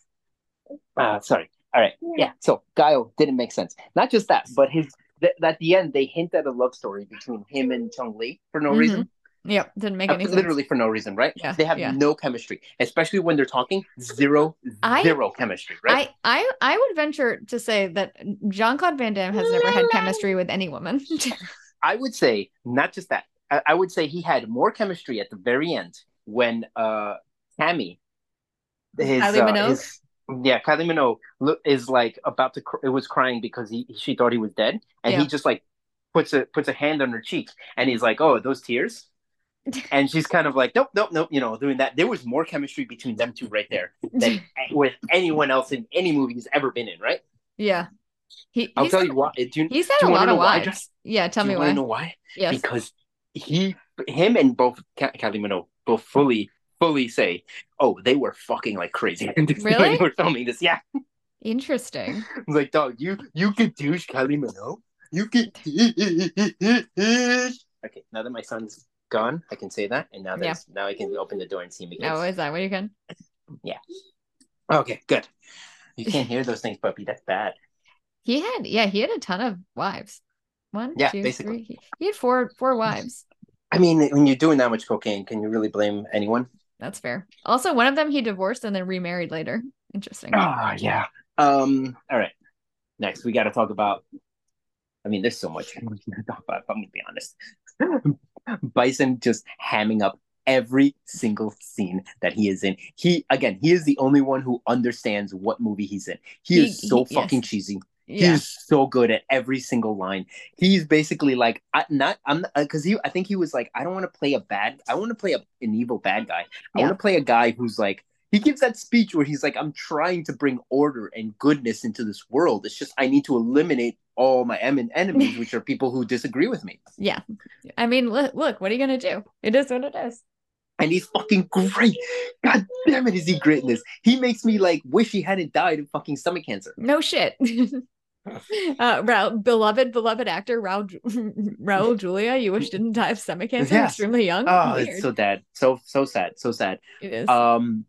Uh, sorry. All right, yeah. So Guile didn't make sense. Not just that, but his th- at the end they hint at a love story between him and Chung Li for no Mhm. reason. Yep. Didn't make any sense. literally for no reason, right? Yeah, They have yeah. no chemistry, especially when they're talking. Zero, I- zero chemistry, right? I, I I would venture to say that Jean Claude Van Damme has never had chemistry with any woman. I would say not just that. I, I would say he had more chemistry at the very end when uh Tammy, his, uh, his- yeah, Kylie Minogue is like about to. Cr- it was crying because he she thought he was dead, and Yeah. he just like puts a puts a hand on her cheek, and he's like, "Oh, those tears." And she's kind of like, nope, nope, nope, you know, doing that. There was more chemistry between them two right there than with anyone else in any movie he's ever been in, right? yeah. He, I'll tell had, you why. Do you, he's had do a you wanna lot of know why. Jess? yeah, tell me you why. know why? yes. because he him and both Kylie Minogue both fully fully say oh they were fucking like crazy when Really? they were filming this yeah Interesting. I was like dog you you could douche Kylie Minogue you could okay now that my son's gone I can say that and now that Yeah. now I can open the door and see him again Oh, is that what you can? Yeah. Okay good you can't hear those things puppy that's bad He had yeah, he had a ton of wives. One, Yeah, two, basically. three. He had four four wives. I mean when you're doing that much cocaine can you really blame anyone That's fair. Also, one of them he divorced and then remarried later. Interesting. Ah, yeah. Um. All right. Next, we got to talk about. I mean, there's so much we can talk about. I'm gonna be honest. Bison just hamming up every single scene that he is in. He again, he is the only one who understands what movie he's in. He, He- is so he- fucking yes. cheesy. Yeah. He's so good at every single line. He's basically like, I not, I'm because uh, he, I think he was like, I don't want to play a bad, I want to play a, an evil bad guy. I Yeah. want to play a guy who's like, he gives that speech where he's like, I'm trying to bring order and goodness into this world. It's just I need to eliminate all my em- enemies, which are people who disagree with me. Yeah. I mean, look, look, what are you gonna do? It is what it is. And he's fucking great. God damn it, is he great in this? He makes me like wish he hadn't died of fucking stomach cancer. No shit. uh Raul, beloved, beloved actor Raul Raul Julia, you wish didn't die of stomach cancer Yes. extremely young. Oh, Weird. it's so sad. So so sad. So sad. it is. Um,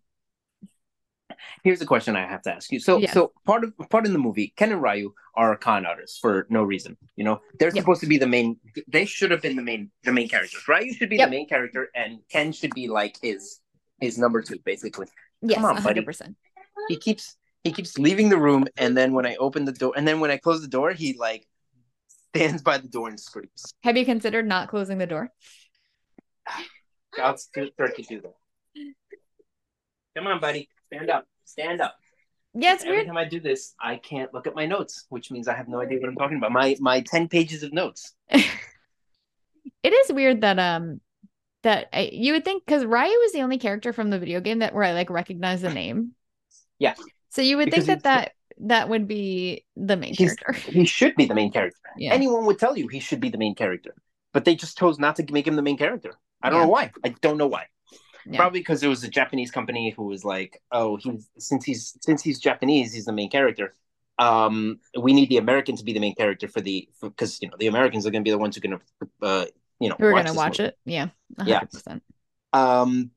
here's a question I have to ask you. So, Yes. so part of part in the movie, Ken and Ryu are con artists for no reason. You know, they're Yep. supposed to be the main. They should have been the main the main characters. Ryu should be Yep. the main character, and Ken should be like his his number two, basically. yes, come on, buddy. 100%. He keeps he keeps leaving the room, and then when I open the door, and then when I close the door, he like stands by the door and screams. Have you considered not closing the door? I'll start to do that. Come on, buddy, stand up, stand up. Yeah, Every weird. time I do this, I can't look at my notes, which means I have no idea what I'm talking about. My my ten pages of notes. it is weird that um that I, you would think because Ryu was the only character from the video game that where I like recognize the name. Yeah. So you would Because think that that that would be the main character. He should be the main character. Yeah. Anyone would tell you he should be the main character, but they just chose not to make him the main character. I don't Yeah. know why. I don't know why. Yeah. Probably because it was a Japanese company who was like, "Oh, he's since he's since he's Japanese, he's the main character. Um, we need the American to be the main character for the because you know the Americans are going to be the ones who are going to uh you know We're gonna this watch it. Yeah. Yeah. 100%. Um,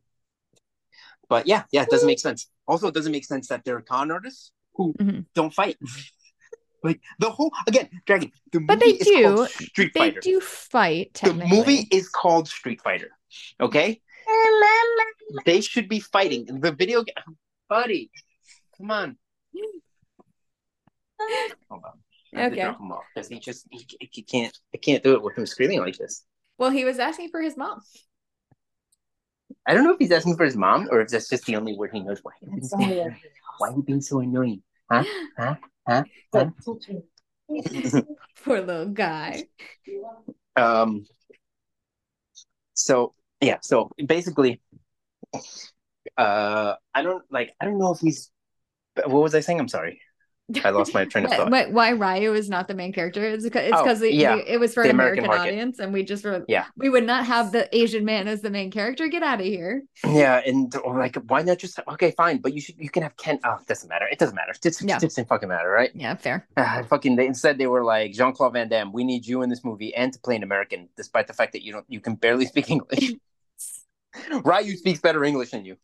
but yeah, yeah, it doesn't make sense. Also, it doesn't make sense that they're con artists who Mhm. don't fight. like the whole again, Dragon. The movie But they is do- Street They Fighter. do fight. the movie is called Street Fighter. Okay, they should be fighting. The video game, buddy. Come on. Hold on. I have to Okay. drop him off because he just he, he can't I can't do it with him screaming like this. Well, he was asking for his mom. I don't know if he's asking for his mom or if that's just the only word he knows. Why? Why are you being so annoying? Huh? Huh? Huh? Poor little guy. um. So yeah. So basically, uh, I don't like. I don't know if he's. What was I saying? I'm sorry. I lost my train of thought. why, why Ryu is not the main character? It's because it's Oh, yeah. it was for The an American American, audience, and we just were Yeah. we would not have the Asian man as the main character. Get out of here. Yeah, and like, why not just okay, fine, but you should you can have Ken. Oh, it doesn't matter. It doesn't matter. It just, Yeah. it doesn't fucking matter, right? Yeah, fair. Ah, fucking. They, instead, they were like Jean Claude Van Damme. We need you in this movie and to play an American, despite the fact that you don't, you can barely speak English. Ryu speaks better English than you.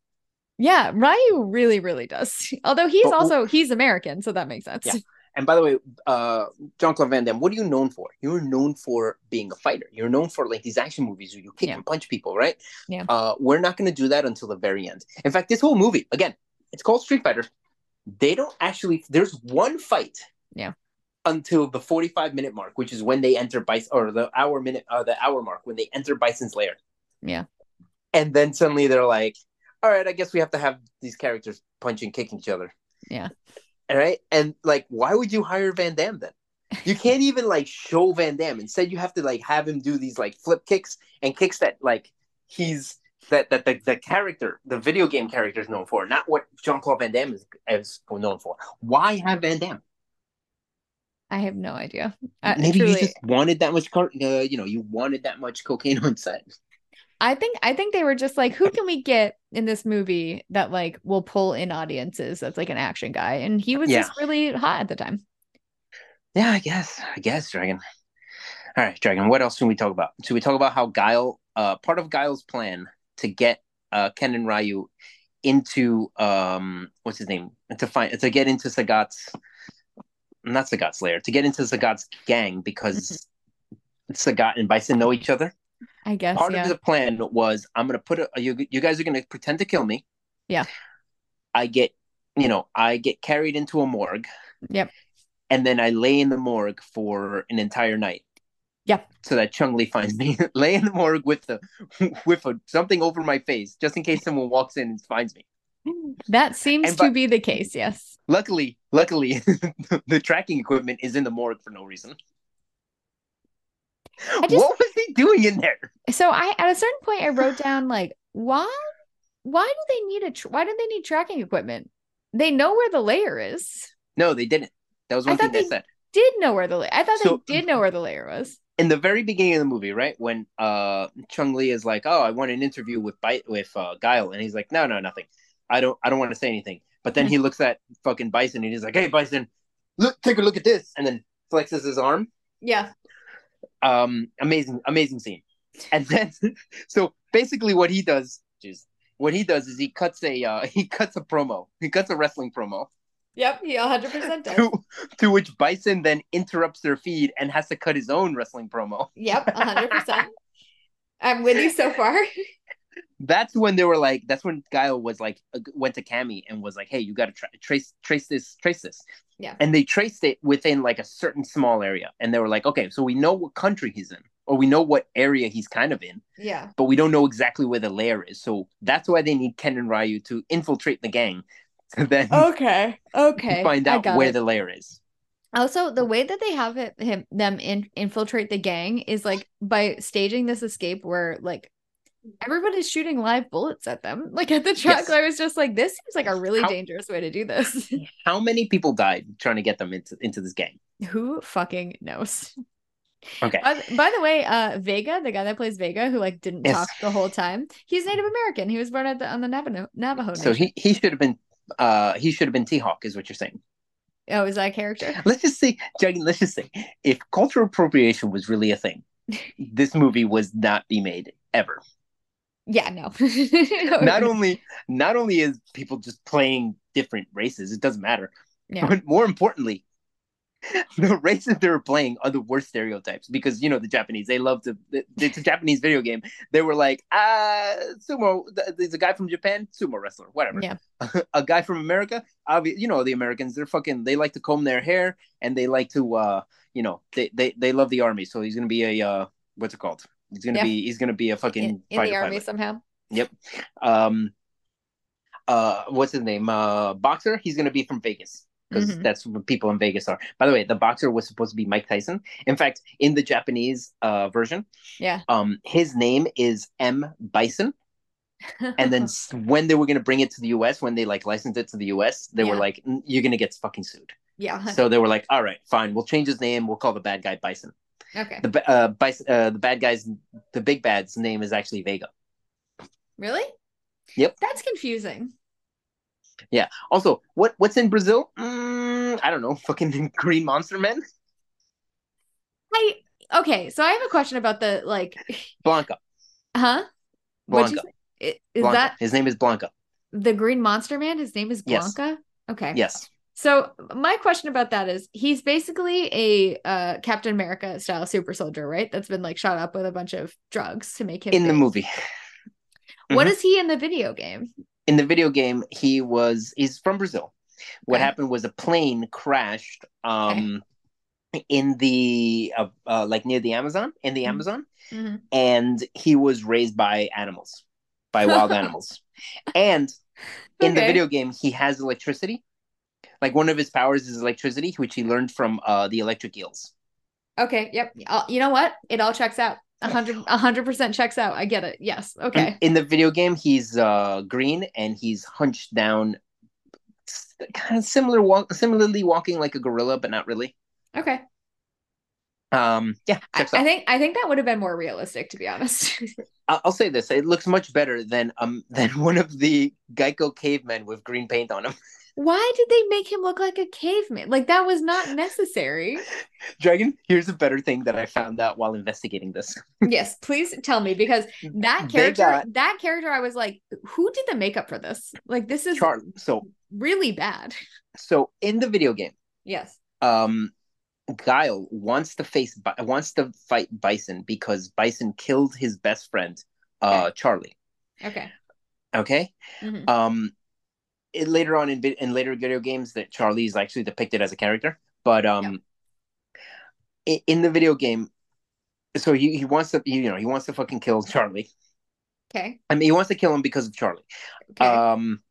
Yeah, Ryu really, really does. Although he's But- also he's American, so that makes sense. Yeah. And by the way, uh, Jean Claude Van Damme, what are you known for? You're known for being a fighter. You're known for like these action movies where you kick Yeah. and punch people, right? Yeah. Uh, we're not going to do that until the very end. In fact, this whole movie, again, it's called Street Fighter. They don't actually. There's one fight. Yeah. Until the 45 minute mark, which is when they enter Bison, or the hour minute, uh, the hour mark when they enter Bison's lair. Yeah. And then suddenly they're like, "All right, I guess we have to have these characters punching, kicking each other." Yeah. All right. And like, why would you hire Van Damme then? You can't even like show Van Damme. Instead, you have to like have him do these like flip kicks and kicks that like he's that that the, the character, the video game character is known for, not what Jean Claude Van Damme is, is known for. Why have Van Damme? I have no idea. Maybe truly, you just wanted that much, car- uh, you know, you wanted that much cocaine on set. I think I think they were just like, who can we get in this movie that like will pull in audiences? That's like an action guy, and he was Yeah. just really hot at the time. Yeah, I guess. I guess, Dragon. All right, Dragon. What else should we talk about? Should we talk about how Guile, uh, part of Guile's plan to get uh Ken and Ryu into um what's his name to find to get into Sagat's not Sagat's lair to get into Sagat's gang because Sagat and Bison know each other. I guess. Part yeah. of the plan was I'm gonna put a you you guys are gonna pretend to kill me. Yeah. I get you know I get carried into a morgue. Yep. And then I lay in the morgue for an entire night. Yep. So that Chung Li finds me. lay in the morgue with the with a, something over my face, just in case someone walks in and finds me. That seems And to by- be the case. Yes. Luckily, luckily, the tracking equipment is in the morgue for no reason. I just- what was he doing in there? So I at a certain point I wrote down like why why do they need a tr- why do they need tracking equipment? They know where the layer is. No, they didn't. That was I one thing thought they they- said. Did know where the layer. I thought So- they did know where the layer was. in the very beginning of the movie, right when uh Chung Li is like, "Oh, I want an interview with Bi- with uh, Guile," and he's like, "No, no, nothing. I don't, I don't want to say anything." But then he looks at fucking Bison and he's like, "Hey, Bison, look, take a look at this," and then flexes his arm. Yeah. Um, amazing, amazing scene. And then, so basically, what he does, is what he does is he cuts a uh, he cuts a promo. He cuts a wrestling promo Yep. He 100% does. to to which Bison then interrupts their feed and has to cut his own wrestling promo. Yep. 100%. I'm with you so far. that's when they were like that's when Guile was like uh, went to Cammy and was like hey you got to tra- trace trace this trace this Yeah. and they traced it within like a certain small area and they were like okay so we know what country he's in or we know what area he's kind of in Yeah. but we don't know exactly where the lair is so that's why they need Ken and Ryu to infiltrate the gang to then Okay. Okay. find out where it. the lair is Also, the way that they have it, him them in, infiltrate the gang is like by staging this escape where like everybody's shooting live bullets at them. Like at the truck, Yes. I was just like, this seems like a really How- dangerous way to do this. how many people died trying to get them into into this gang Who fucking knows? okay By, by the way, uh, Vega, the guy that plays Vega, who like didn't Yes. talk the whole time, he's Native American. He was born at the on the Navajo Navajo. so he he should have been uh he should have been T-Hawk is what you're saying oh, is that a character? let's just say, Juggy, let's just say, if cultural appropriation was really a thing, this movie was not be made ever. Yeah, no. Not only, not only is people just playing different races, it doesn't matter. Yeah. But more importantly, the races they were playing are the worst stereotypes because you know the Japanese they love to. It's a Japanese video game. They were like, ah, sumo. th- There's a guy from Japan, sumo wrestler, whatever. Yeah. a guy from America, obvi- you know the Americans. They're fucking. They like to comb their hair and they like to, uh, you know, they they they love the army. So he's gonna be a uh, what's it called? He's gonna Yeah. be he's gonna be a fucking in, in the army pilot. somehow. Yep. Um, uh, what's his name? Uh, boxer. He's gonna be from Vegas because Mhm. that's what people in Vegas are. By the way, the boxer was supposed to be Mike Tyson. In fact, in the Japanese uh version, Yeah. um, his name is M Bison. And then when they were gonna bring it to the U.S., when they like licensed it to the U.S., they were like, "You're gonna get fucking sued." yeah. So they were like, "All right, fine, we'll change his name. We'll call the bad guy Bison." Okay. The uh, Bison, uh, the bad guy's, the big bad's name is actually Vega. Really? Yep. That's confusing. Yeah. Also, what what's in Brazil? Mm, I don't know. Fucking Green Monster Men, I okay, so I have a question about the like Blanka. huh? Blanka. say? Is Blanka. that his name is Blanka? the Green Monster Man? His name is Yes. Blanka. Okay. Yes. So my question about that is he's basically a uh Captain America style super soldier, right? That's been like shot up with a bunch of drugs to make him In the movie, What Mhm. is he in the video game? in the video game, he was he's from Brazil. What Okay. happened was a plane crashed um in the uh, uh, like near the Amazon in the Mhm. Amazon, Mhm. and he was raised by animals, by wild animals, and in the video game he has electricity. Like one of his powers is electricity, which he learned from uh, the electric eels. Okay, yep. Uh, you know what? It all checks out. A hundred, a hundred percent checks out. I get it. Yes. Okay. In, the video game, he's uh, green and he's hunched down, kind of similar, walk, similarly walking like a gorilla, but not really. Okay. Um, yeah, I, I think I think that would have been more realistic, to be honest. I'll, I'll say this: it looks much better than um than one of the Geico cavemen with green paint on him. Why did they make him look like a caveman? Like that was not necessary. Dragon, here's a better thing that I found out while investigating this. yes, please tell me because that character, got- that character, I was like, who did the makeup for this? Like this is Char- so really bad. so in the video game, Yes. um Guile wants to face wants to fight Bison because Bison killed his best friend, uh Charlie. Okay. Okay? Mhm. Um it, later on in in later video games that Charlie is actually depicted as a character, but um i- in the video game so he, he wants to you know he wants to fucking kill Charlie. Okay. I mean he wants to kill him because of Charlie. Okay. Um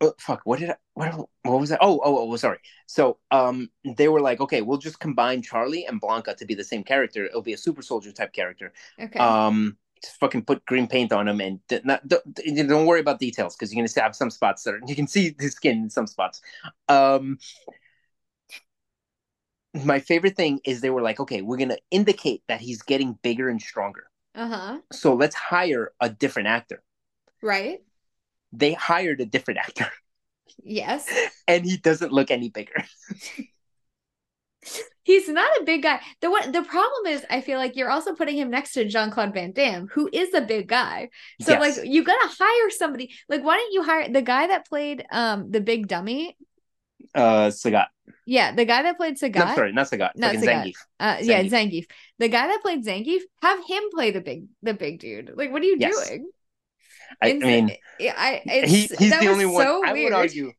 oh, fuck, what did I what what was that? Oh, oh, oh, sorry. So, um they were like, okay, we'll just combine Charlie and Blanka to be the same character. It'll be a super soldier type character. okay. Um just fucking put green paint on him and not don't, don't worry about details because you're going to have some spots that are, you can see his skin in some spots. Um my favorite thing is they were like, okay, we're going to indicate that he's getting bigger and stronger. uh-huh. So let's hire a different actor. Right. They hired a different actor. Yes. and he doesn't look any bigger. He's not a big guy. The one the problem is I feel like you're also putting him next to Jean-Claude Van Damme, who is a big guy. So Yes. like you gotta hire somebody. Like, why don't you hire the guy that played um the big dummy? Uh, Sagat. Yeah, the guy that played Sagat. No, sorry, not Sagat. Not Sagat. Zangief. Uh, yeah, Zangief. Zangief. The guy that played Zangief, have him play the big, the big dude. Like, what are you Yes. doing? I, I mean, I, I it's, he, he's the only one. so I weird. would argue.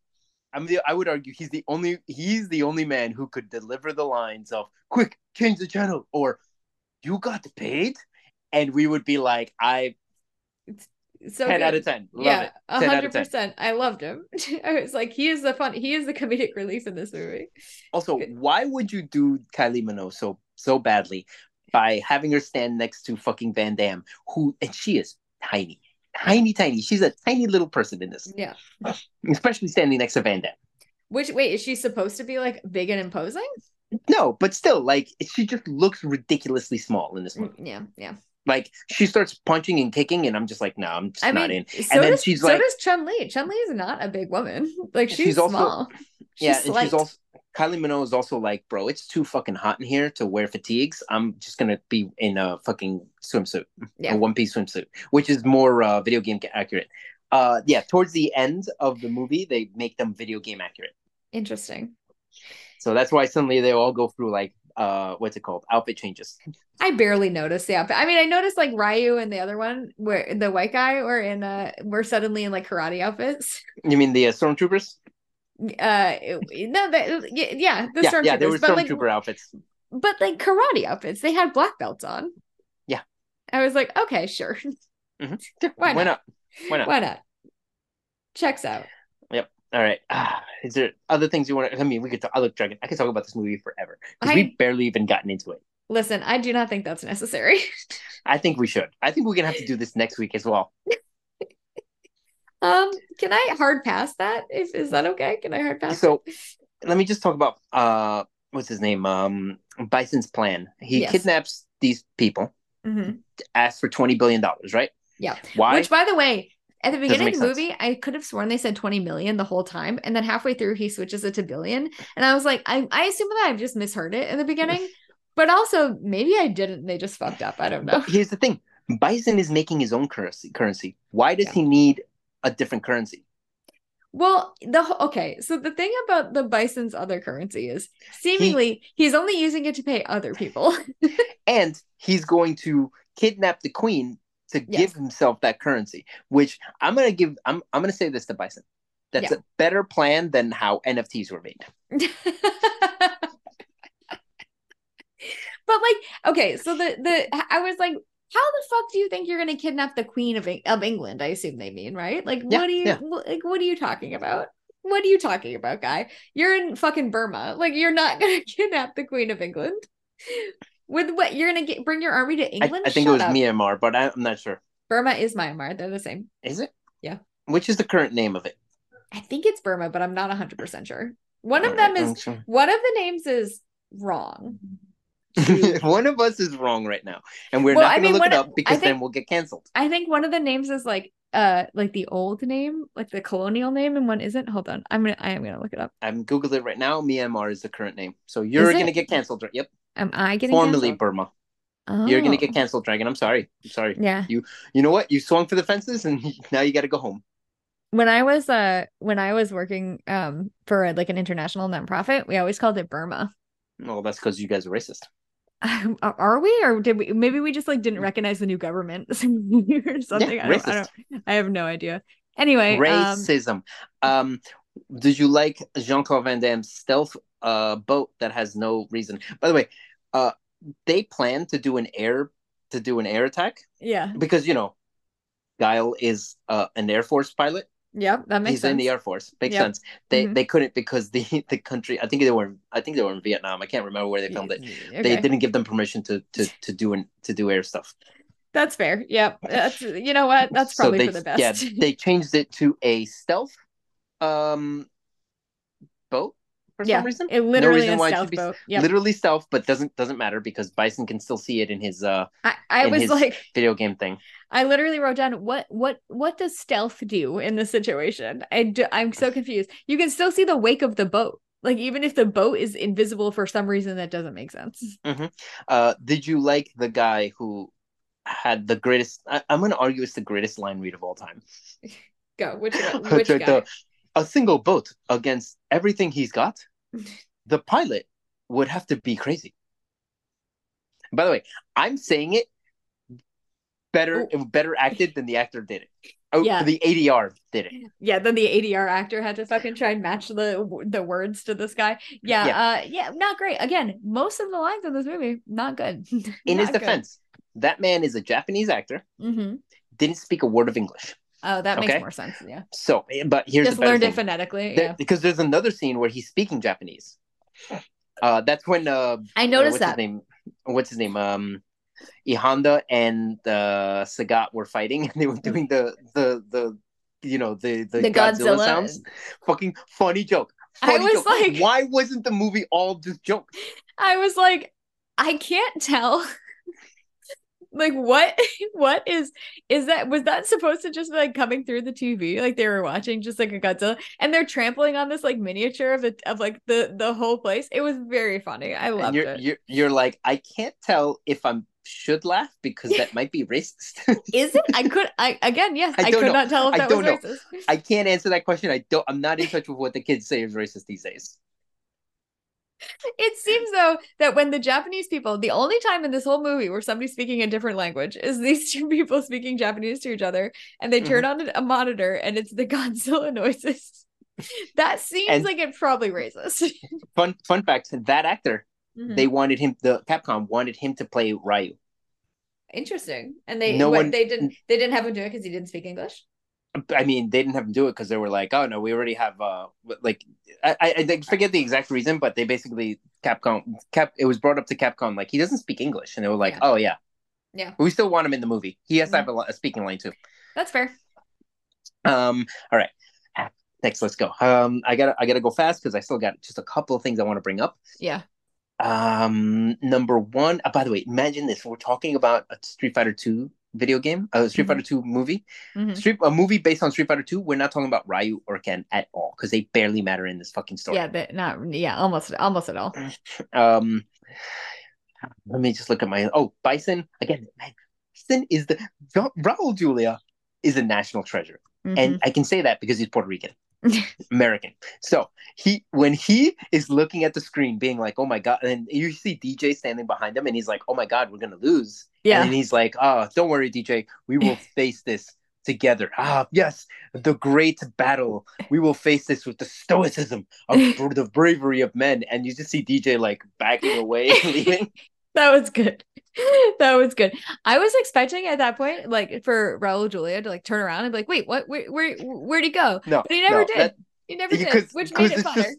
I'm the. I would argue he's the only. He's the only man who could deliver the lines of "Quick, change the channel" or "You got paid," and we would be like, "I So ten good. out of ten. Love yeah, it. a hundred of 10. percent. I loved him. I was like, he is the fun. He is the comedic relief in this movie. Also, why would you do Kylie Minogue so so badly by having her stand next to fucking Van Damme, who and she is tiny, tiny, tiny. She's a tiny little person in this, Yeah. especially standing next to Van Damme. Which wait, is she supposed to be like big and imposing? No, but still, like she just looks ridiculously small in this movie. Mm, Yeah, yeah. Like she starts punching and kicking, and I'm just like, no, I'm just I not mean, in. so then does, she's so like- does Chun Li. Chun Li is not a big woman. Like she's, She's also- small. She's yeah, and slight. she's also Kylie Minogue is also like, bro, it's too fucking hot in here to wear fatigues. I'm just gonna be in a fucking swimsuit, Yeah. a one piece swimsuit, which is more uh, video game accurate. Uh, yeah, towards the end of the movie, they make them video game accurate. interesting. So that's why suddenly they all go through like uh, what's it called, outfit changes. I barely noticed the outfit. I mean, I noticed like Ryu and the other one, where the white guy, were in uh, were suddenly in like karate outfits. You mean the uh, stormtroopers? Uh, no, the, yeah, yeah, the yeah, stormtroopers, yeah, they were but like, stormtrooper outfits. but like karate outfits. They had black belts on. Yeah. I was like, okay, sure, Mhm. Why Why not? Why not? why not? Checks out. Yep all right. Ah, is there other things you want to? I mean, we could talk. I look, Dragon. I could talk about this movie forever because I- we've barely even gotten into it. Listen, I do not think that's necessary. I think we should. I think we're gonna have to do this next week as well. um, can I hard pass that? If is that okay? Can I hard pass? So let me just talk about uh, what's his name? Um, Bison's plan. He Yes. kidnaps these people, Mhm. asks for twenty billion dollars, right? Yeah. Why? Which, by the way, at the beginning of the sense. movie, I could have sworn they said 20 million the whole time. And then halfway through, he switches it to billion. And I was like, I, I assume that I've just misheard it in the beginning. But also, maybe I didn't. They just fucked up. I don't know. But here's the thing: Bison is making his own currency. Currency. Why does Yeah. he need a different currency? Well, the okay, so the thing about the bison's other currency is seemingly he's only using it to pay other people. And he's going to kidnap the queen to Yes. give himself that currency. Which I'm gonna give. I'm I'm gonna say this to Bison. That's Yeah. a better plan than how NFTs were made. but like, okay, so the the I was like, how the fuck do you think you're gonna kidnap the queen of of England? I assume they mean right. Like, Yeah, what are you yeah. like? What are you talking about? What are you talking about, guy? You're in fucking Burma. Like, you're not gonna kidnap the queen of England. With what you're gonna get? Bring your army to England? I think Shut it was up. Myanmar, but I, I'm not sure. Burma is Myanmar. They're the same. Is it? Yeah. Which is the current name of it? I think it's Burma, but I'm not 100% sure. One of them is Alright, one of the names is wrong. one of us is wrong right now, and we're Well, not going to look it up because think- then we'll get canceled. I think one of the names is like uh like the old name, like the colonial name, and one isn't. Hold on. I'm gonna I am gonna look it up. I'm googled it right now. Myanmar is the current name, so you're Is going to it? get canceled. Yep, Am I getting formerly canceled? Burma. You're going to get Oh. canceled, Dragon. I'm sorry. I'm sorry. Yeah. You you know what? You swung for the fences, and now you got to go home. When I was uh when I was working um for like an international nonprofit, we always called it Burma. Well, that's because you guys are racist. Are we or did we maybe we just like didn't recognize the new government or something? I, don't, I don't I have no idea. Anyway, um, Racism. Um, did you like Jean Claude Van Damme's stealth uh boat that has no reason? By the way, uh, they plan to do an air to do an air attack yeah. because you know, Guile is uh, an Air Force pilot. Yep, that makes sense. He's sense. in the Air Force. Makes Yep. sense. They Mhm. they couldn't because the the country. I think they were. I think they were in Vietnam. I can't remember where they filmed it. Okay. They didn't give them permission to to to do an, to do air stuff. That's fair. Yep. That's you know what? That's So probably they, for the best. Yeah, they changed it to a stealth um boat for yeah. some reason. It literally reason a why it should stealth be- boat. Yep. Literally stealth, but doesn't doesn't matter because Bison can still see it in his uh I, I in was his like video game thing. I literally wrote down what what what does stealth do in this situation? I do, I'm so confused. You can still see the wake of the boat. Like even if the boat is invisible for some reason that doesn't make sense. Uh did you like the guy who had the greatest I, I'm gonna argue it's the greatest line read of all time. Go. Which which guy? the- a single boat against everything he's got, the pilot would have to be crazy. By the way, I'm saying it better better acted than the actor did it. Oh, Yeah. the ADR did it. Yeah, then the ADR actor had to fucking try and match the the words to this guy. Yeah, Yeah. uh yeah, not great. Again, most of the lines in this movie not good. In his defense, that man is a Japanese actor, hmm didn't speak a word of English. Oh, that makes Okay. more sense. Yeah. So, but here's Just the learned thing. it phonetically. There- yeah. because there's another scene where he's speaking Japanese. Uh, that's when uh, I uh, noticed what's that. his name? What's his name? Um, Ihanda and uh, Sagat were fighting, and they were doing the the the you know the the, The Godzilla, Godzilla. sounds. Fucking funny joke. I was joke. like- why wasn't the movie all just jokes? I was like, I can't tell. like what what is is that was that supposed to just be like coming through the TV like they were watching just like a Godzilla and they're trampling on this like miniature of the of like the the whole place. It was very funny. I loved you're it. you're you're like, I can't tell if I'm should laugh because that might be racist. Is it? I could I again, yes, I I, could know. not tell if I that was don't know. racist. I can't answer that question. I don't. I'm not in touch with what the kids say is racist these days. It seems though that when the Japanese people, the only time in this whole movie where somebody's speaking a different language is these two people speaking Japanese to each other, and they turn Mm-hmm. on a monitor and it's the Godzilla noises. That seems And- like it probably racist. Fun fun fact: that actor, Mhm. they wanted him. The Capcom wanted him to play Ryu. Interesting. And they No what, one- they didn't they didn't have him do it because he didn't speak English. I mean, they didn't have him do it because they were like, "Oh no, we already have." uh Like, I, I I forget the exact reason, but they basically Capcom Cap. It was brought up to Capcom like he doesn't speak English, and they were like, Yeah. "Oh yeah, Yeah. we still want him in the movie. He has to Mhm. have a, a speaking line too." That's fair. Um. All right. Next, let's go. Um. I gotta I gotta go fast because I still got just a couple of things I want to bring up. Yeah. Um. Number one. Uh, by the way, imagine this: we're talking about a Street Fighter Two video game, a Street Mhm. Fighter Two movie. Mhm. Street a movie based on Street Fighter 2, we're not talking about Ryu or Ken at all because they barely matter in this fucking story. Yeah, but not yeah, almost almost at all. Um let me just look at my oh Bison again. Man, Bison is the Ra- Raul Julia is a national treasure, Mhm. and I can say that because he's Puerto Rican, American. So he when he is looking at the screen, being like, "Oh my god," and you see DJ standing behind him, and he's like, "Oh my god, we're gonna lose." yeah. And he's like, "Oh, don't worry, DJ, we will face this." Together, ah, yes, the great battle. We will face this with the stoicism of the bravery of men. And you just see DJ like backing away, leaving. That was good. That was good. I was expecting at that point, like for Raul Julia to like turn around and be like, "Wait, what? Where? Where? Where'd he go?" No, But he never no, did. that- he never did, which made it it's funner. just-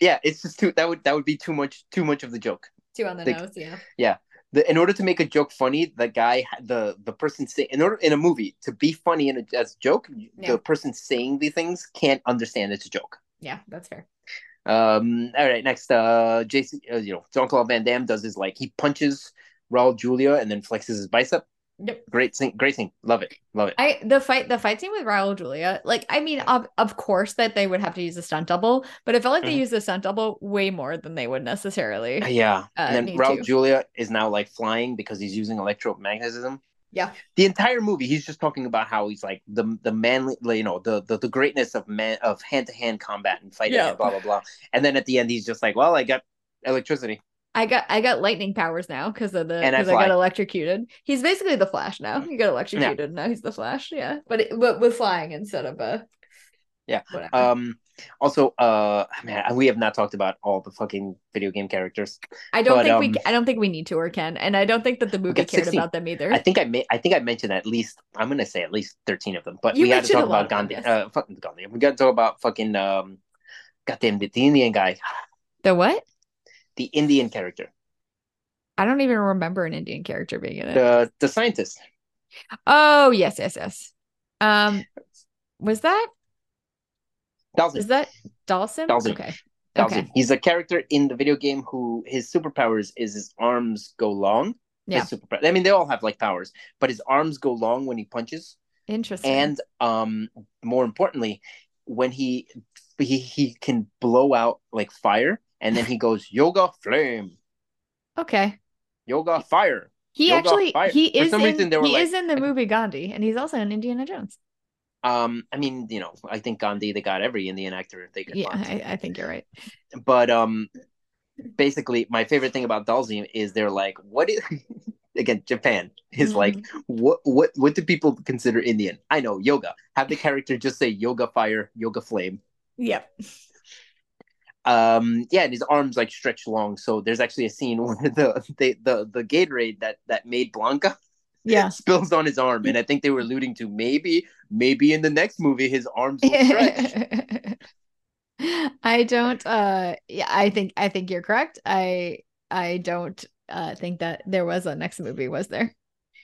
yeah, it's just too that would that would be too much too much of the joke. Two on the like- nose. Yeah. The, in order to make a joke funny, the guy the the person say in order in a movie to be funny in a, as a joke, Yeah. the person saying the things can't understand it's a joke. Yeah, that's fair. Um, all right, next, uh, Jason, uh, you know, Jean Claude Van Damme does his like he punches Raul Julia and then flexes his bicep. Yep. Great scene, great scene, love it, love it. I the fight the fight scene with Raul Julia, like I mean, of, of course that they would have to use a stunt double, but it felt like they Mhm. used the stunt double way more than they would necessarily. Yeah, uh, and then Raul to. Julia is now like flying because he's using electromagnetism. Yeah. The entire movie, he's just talking about how he's like the the manly, you know, the the, the greatness of man of hand to hand combat and fighting, Yeah. and blah blah blah. And then at the end, he's just like, "Well, I got electricity." I got I got lightning powers now because of the And I because I, got electrocuted. He's basically the Flash now. He got electrocuted now he's the Flash. Yeah, but it, but with flying instead of a Yeah. whatever. Um. Also, uh, man, we have not talked about all the fucking video game characters. I don't but, think um, we I don't think we need to or can, and I don't think that the movie cared 16. about them either. I think I may, I think I mentioned at least I'm gonna say at least thirteen of them. But You we got to talk about of them, Gandhi. yes. Uh, fucking Gandhi. We got to talk about fucking um, goddamn the, the Indian guy, the what? the Indian character, I don't even remember an Indian character being in it. the the scientist. Oh yes, yes, yes. Um, was that Dhalsim. is that Dawson? Dhalsim. Okay. Dhalsim. Okay. He's a character in the video game who his superpowers is his arms go long. Yeah. His superpower. I mean, they all have like powers, but his arms go long when he punches. Interesting. and um more importantly when he he he can blow out like fire and then he goes yoga flame okay. yoga fire He Yoga actually fire. he For is some in, reason, they were he like- is in the movie Gandhi, and he's also in Indiana Jones. Um i mean you know i think gandhi they got every indian actor they could Yeah. I, I think you're right. but um basically my favorite thing about Dhalsim is they're like what is again japan is like Mm-hmm. what what what do people consider indian i know yoga have the character just say yoga fire yoga flame yeah um yeah and his arms like stretch long so there's actually a scene where the the the, the gatorade that that made Blanka Yeah. spills on his arm and i think they were alluding to maybe maybe in the next movie his arms will stretch I don't uh yeah, I think I think you're correct. I I don't uh think that there was a next movie, was there?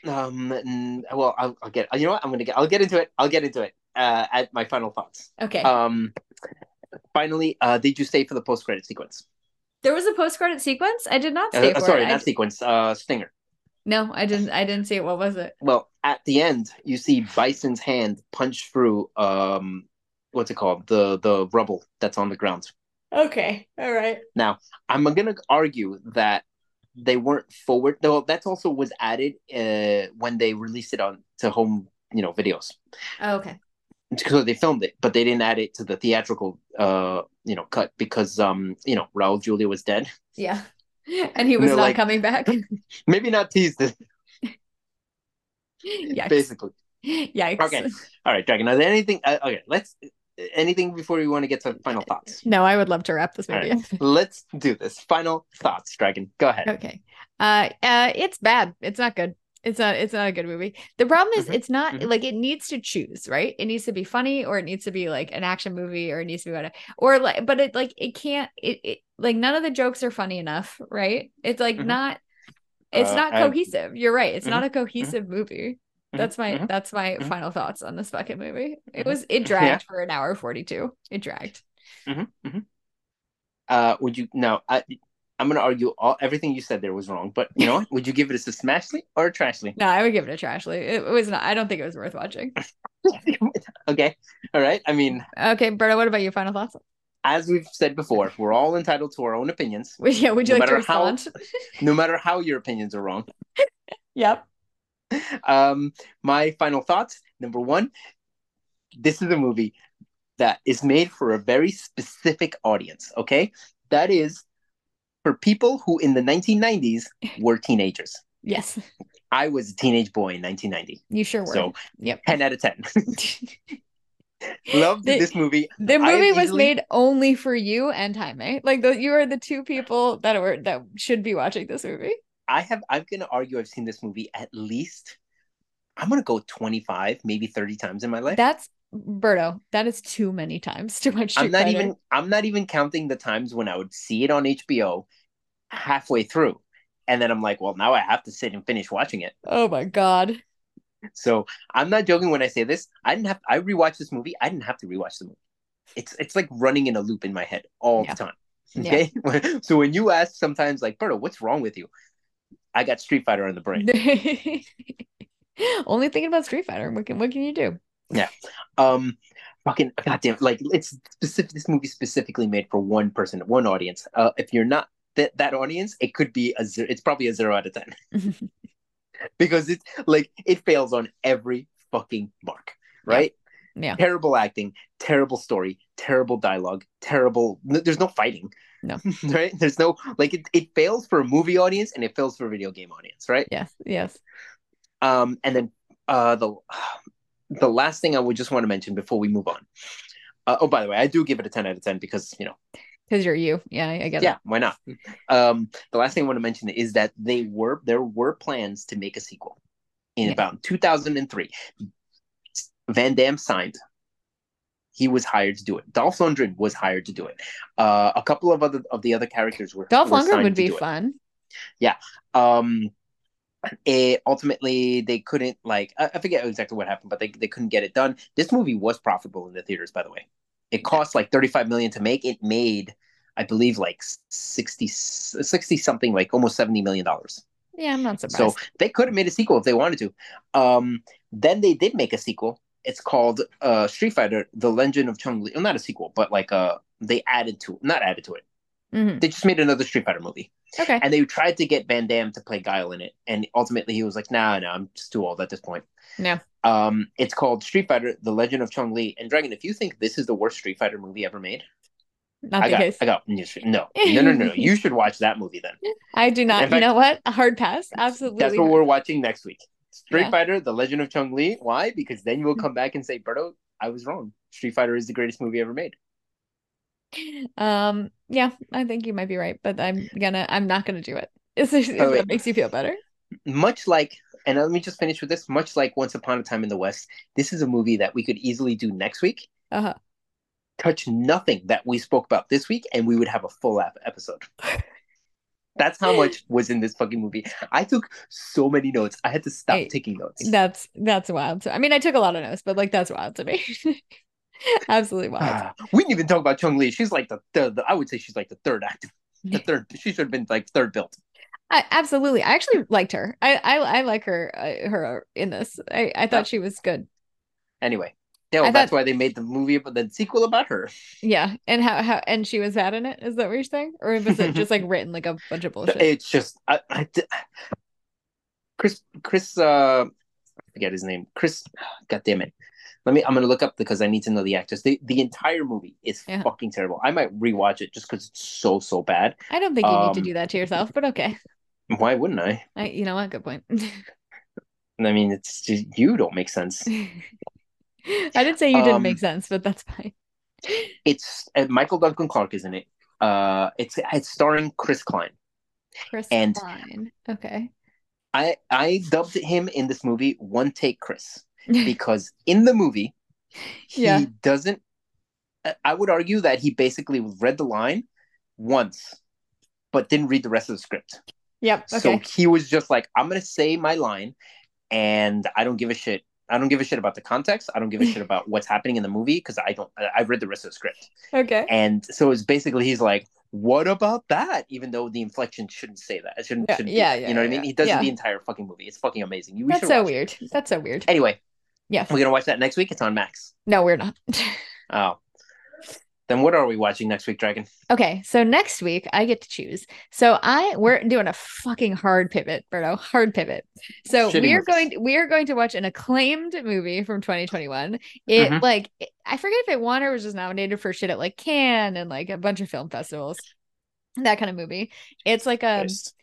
um well I'll, I'll get you know what i'm gonna get i'll get into it i'll get into it uh at my final thoughts Okay. um finally uh did you stay for the post-credit sequence there was a post credit sequence. I did not uh, stay uh, for sorry it. I not d- sequence uh stinger no, I didn't I didn't see it. What was it? well at the end you see bison's hand punch through um what's it called the the rubble that's on the ground Okay. All right. Now, I'm gonna argue that they weren't forward though that's also was added uh when they released it on to home you know videos Oh, okay. so they filmed it but they didn't add it to the theatrical uh you know cut because um you know raul julia was dead Yeah. And he was not like- coming back. maybe not teased it Yikes. basically Yikes. Okay. all right dragon are there anything uh, okay let's anything before we want to get to final thoughts No, I would love to wrap this movie right. let's do this final thoughts dragon go ahead Okay. Uh uh it's bad. It's not good. It's not it's not a good movie. The problem is Mhm, it's not mhm. like it needs to choose, right? It needs to be funny or it needs to be like an action movie or it needs to be whatever. Or like but it like it can't it, it like none of the jokes are funny enough, right? It's like Mhm. not it's Uh, not I- cohesive. You're right. It's not a cohesive movie. Mhm, That's my mhm, that's my mhm. final thoughts on this fucking movie. It was it dragged for an hour 42. It dragged. uh would you no i i'm gonna argue all everything you said there was wrong but you know would you give it a smashly or a trashly No, I would give it a trashly. It, it was not I don't think it was worth watching. okay all right i mean Okay, Berto, what about your final thoughts? As we've said before we're all entitled to our own opinions yeah, would you No like to matter how- respond? no matter how your opinions are wrong Yep. um, my final thoughts. Number one, this is a movie that is made for a very specific audience. Okay, that is for people who in the 1990s were teenagers. Yes, I was a teenage boy in 1990. you sure were. So yep. 10 out of 10. Loved The- this movie. The movie was easily- made only for you and Jaime. Eh? Like the, you are the two people that were that should be watching this movie. I have I'm gonna argue I've seen this movie at least I'm gonna go 25, maybe 30 times in my life. That's Berto. That is too many times to watch. Street I'm not Fighter. even I'm not even counting the times when I would see it on HBO halfway through. And then I'm like, well, now I have to sit and finish watching it. Oh my god. So I'm not joking when I say this. I didn't have I rewatched this movie. I didn't have to rewatch the movie. It's it's like running in a loop in my head all Yeah. the time. Yeah. Okay. so when you ask sometimes like, Berto, what's wrong with you? I got Street Fighter in the brain. Only thinking about Street Fighter. What can what can you do? Yeah. Um fucking goddamn like it's specific this movie specifically made for one person, one audience. Uh if you're not that that audience, it could be a zero it's probably a zero out of ten. because it's like it fails on every fucking mark, right? Yeah. Terrible acting, terrible story, terrible dialogue, terrible. There's no fighting. No. right? There's no like it, it fails for a movie audience and it fails for a video game audience, right? Yes, yes. Um, and then uh the the last thing I would just want to mention before we move on. Uh, oh, by the way, I do give it a 10 out of 10 because you know Because you're you. Yeah, I get yeah, why not? Um, the last thing I want to mention is that they were there were plans to make a sequel in Yeah. about 2003. Van Damme signed. He was hired to do it. Dolph Lundgren was hired to do it. Uh, a couple of other of the other characters were. it. Dolph were Lundgren would be do it. fun. Um, it ultimately they couldn't like I, I forget exactly what happened, but they they couldn't get it done. This movie was profitable in the theaters, by the way. It cost like 35 million to make. It made, I believe, like 60, 60 something, like almost 70 million dollars. Yeah, I'm not surprised. So they could have made a sequel if they wanted to. Um, then they did make a sequel. It's called uh, Street Fighter: The Legend of Chun Li. Well, not a sequel, but like uh, they added to not added to it. Mhm. They just made another Street Fighter movie, Okay. and they tried to get Van Damme to play Guile in it, and ultimately he was like, "Nah, nah, I'm just too old at this point." Yeah. Um, it's called Street Fighter: The Legend of Chun Li. And Dragon, if you think this is the worst Street Fighter movie ever made, Not I the got, case. I got no, no, no, no, no. You should watch that movie then. I do not. In you know what? A hard pass. Absolutely. That's what we're watching next week. Street Yeah. Fighter: The Legend of Chun Li. Why? Because then you will come back and say, "Berto, I was wrong. Street Fighter is the greatest movie ever made." Um, yeah, I think you might be right, but I'm gonna I'm not gonna do it. Is if Oh, that makes you feel better. Much like, and let me just finish with this. Much like Once Upon a Time in the West, this is a movie that we could easily do next week. Uh-huh. Touch nothing that we spoke about this week, and we would have a full ep- episode. That's how much was in this fucking movie. I took so many notes. I had to stop Hey, taking notes. That's that's wild. So I mean I took a lot of notes, but like that's wild to me. Absolutely wild. Ah, we didn't even talk about Chun Li. She's like the, the, the I would say she's like the third actor. The third. She should have been like third built. I, absolutely. I actually liked her. I I, I like her uh, her in this. I, I thought Yeah. she was good. Anyway, yeah, well, that's thought- why they made the movie, but the sequel about her. Yeah. And how how and she was bad in it? Is that what you're saying? Or was it just like written like a bunch of bullshit? It's just I, I, Chris Chris uh I forget his name. Chris God damn it. Let me I'm gonna look up because I need to know the actors. The the entire movie is Yeah. fucking terrible. I might rewatch it just because it's so so bad. I don't think you need to um, do that to yourself, but okay. Why wouldn't I? I you know what? Good point. I mean it's just you don't make sense. I didn't say you didn't Um, make sense, but that's fine. It's uh, Michael Duncan Clark is in it. Uh it's it's starring Chris Klein. Chris and- Klein. Okay. I I dubbed him in this movie one take Chris because in the movie he Yeah. doesn't I- would argue that he basically read the line once but didn't read the rest of the script. Yep. So he was just like I'm going to say my line and I don't give a shit. I don't give a shit about the context. I don't give a shit about what's happening in the movie because I don't I- I've read the rest of the script. Okay. And so it's basically he's like what about that? Even though the inflection shouldn't say that. It shouldn't, Yeah, shouldn't yeah, yeah, You know what I yeah, mean? He does yeah. the entire fucking movie. It's fucking amazing. You That's so watch it. weird. That's so weird. Anyway, Yeah. we're gonna watch that next week. It's on Max. No, we're not. Oh, Then what are we watching next week, Dragon? Okay, so next week I get to choose. So I we're doing a fucking hard pivot, Berto, hard pivot. So Shitty we are movies. going we are going to watch an acclaimed movie from 2021. It Mhm. like I forget if it won or was just nominated for shit at like Cannes and like a bunch of film festivals. That kind of movie. It's like a Christ.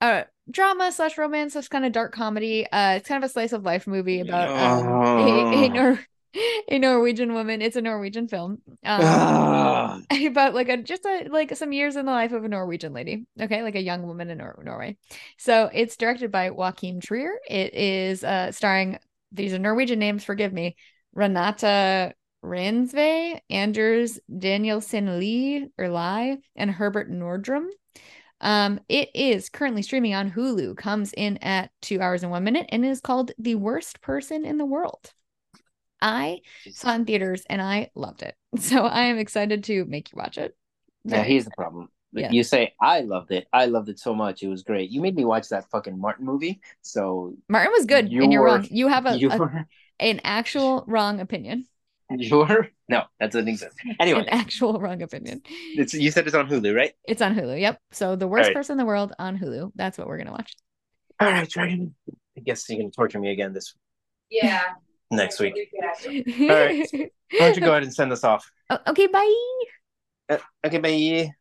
a drama slash romance slash kind of dark comedy. Uh, it's kind of a slice of life movie about um, a, a, Oh. Nor- a Norwegian woman. It's a Norwegian film. Um, Ah. about like a just a like some years in the life of a Norwegian lady. Okay, like a young woman in Nor- Norway. So it's directed by Joachim Trier. It is uh starring these are Norwegian names, forgive me. Renate Reinsve, Anders Danielsen Lee or Lie, and Herbert Nordrum. Um, it is currently streaming on Hulu, comes in at two hours and one minute, and is called The Worst Person in the World. I saw in theaters and I loved it. So I am excited to make you watch it. Yeah, here's the problem. Yeah. You say I loved it. I loved it so much. It was great. You made me watch that fucking Martin movie. So Martin was good, You and you're were- wrong. You have a, you a- were an actual wrong opinion. you were no, that doesn't exist. Anyway, An actual wrong opinion. it's, you said it's on Hulu, right? It's on Hulu. Yep. So the worst Alright. person in the world on Hulu. That's what we're gonna watch. All right, Dragon. I guess you're gonna torture me again this Yeah. next week. All right. Why don't you go ahead and send us off? okay. Bye. Uh, okay, bye.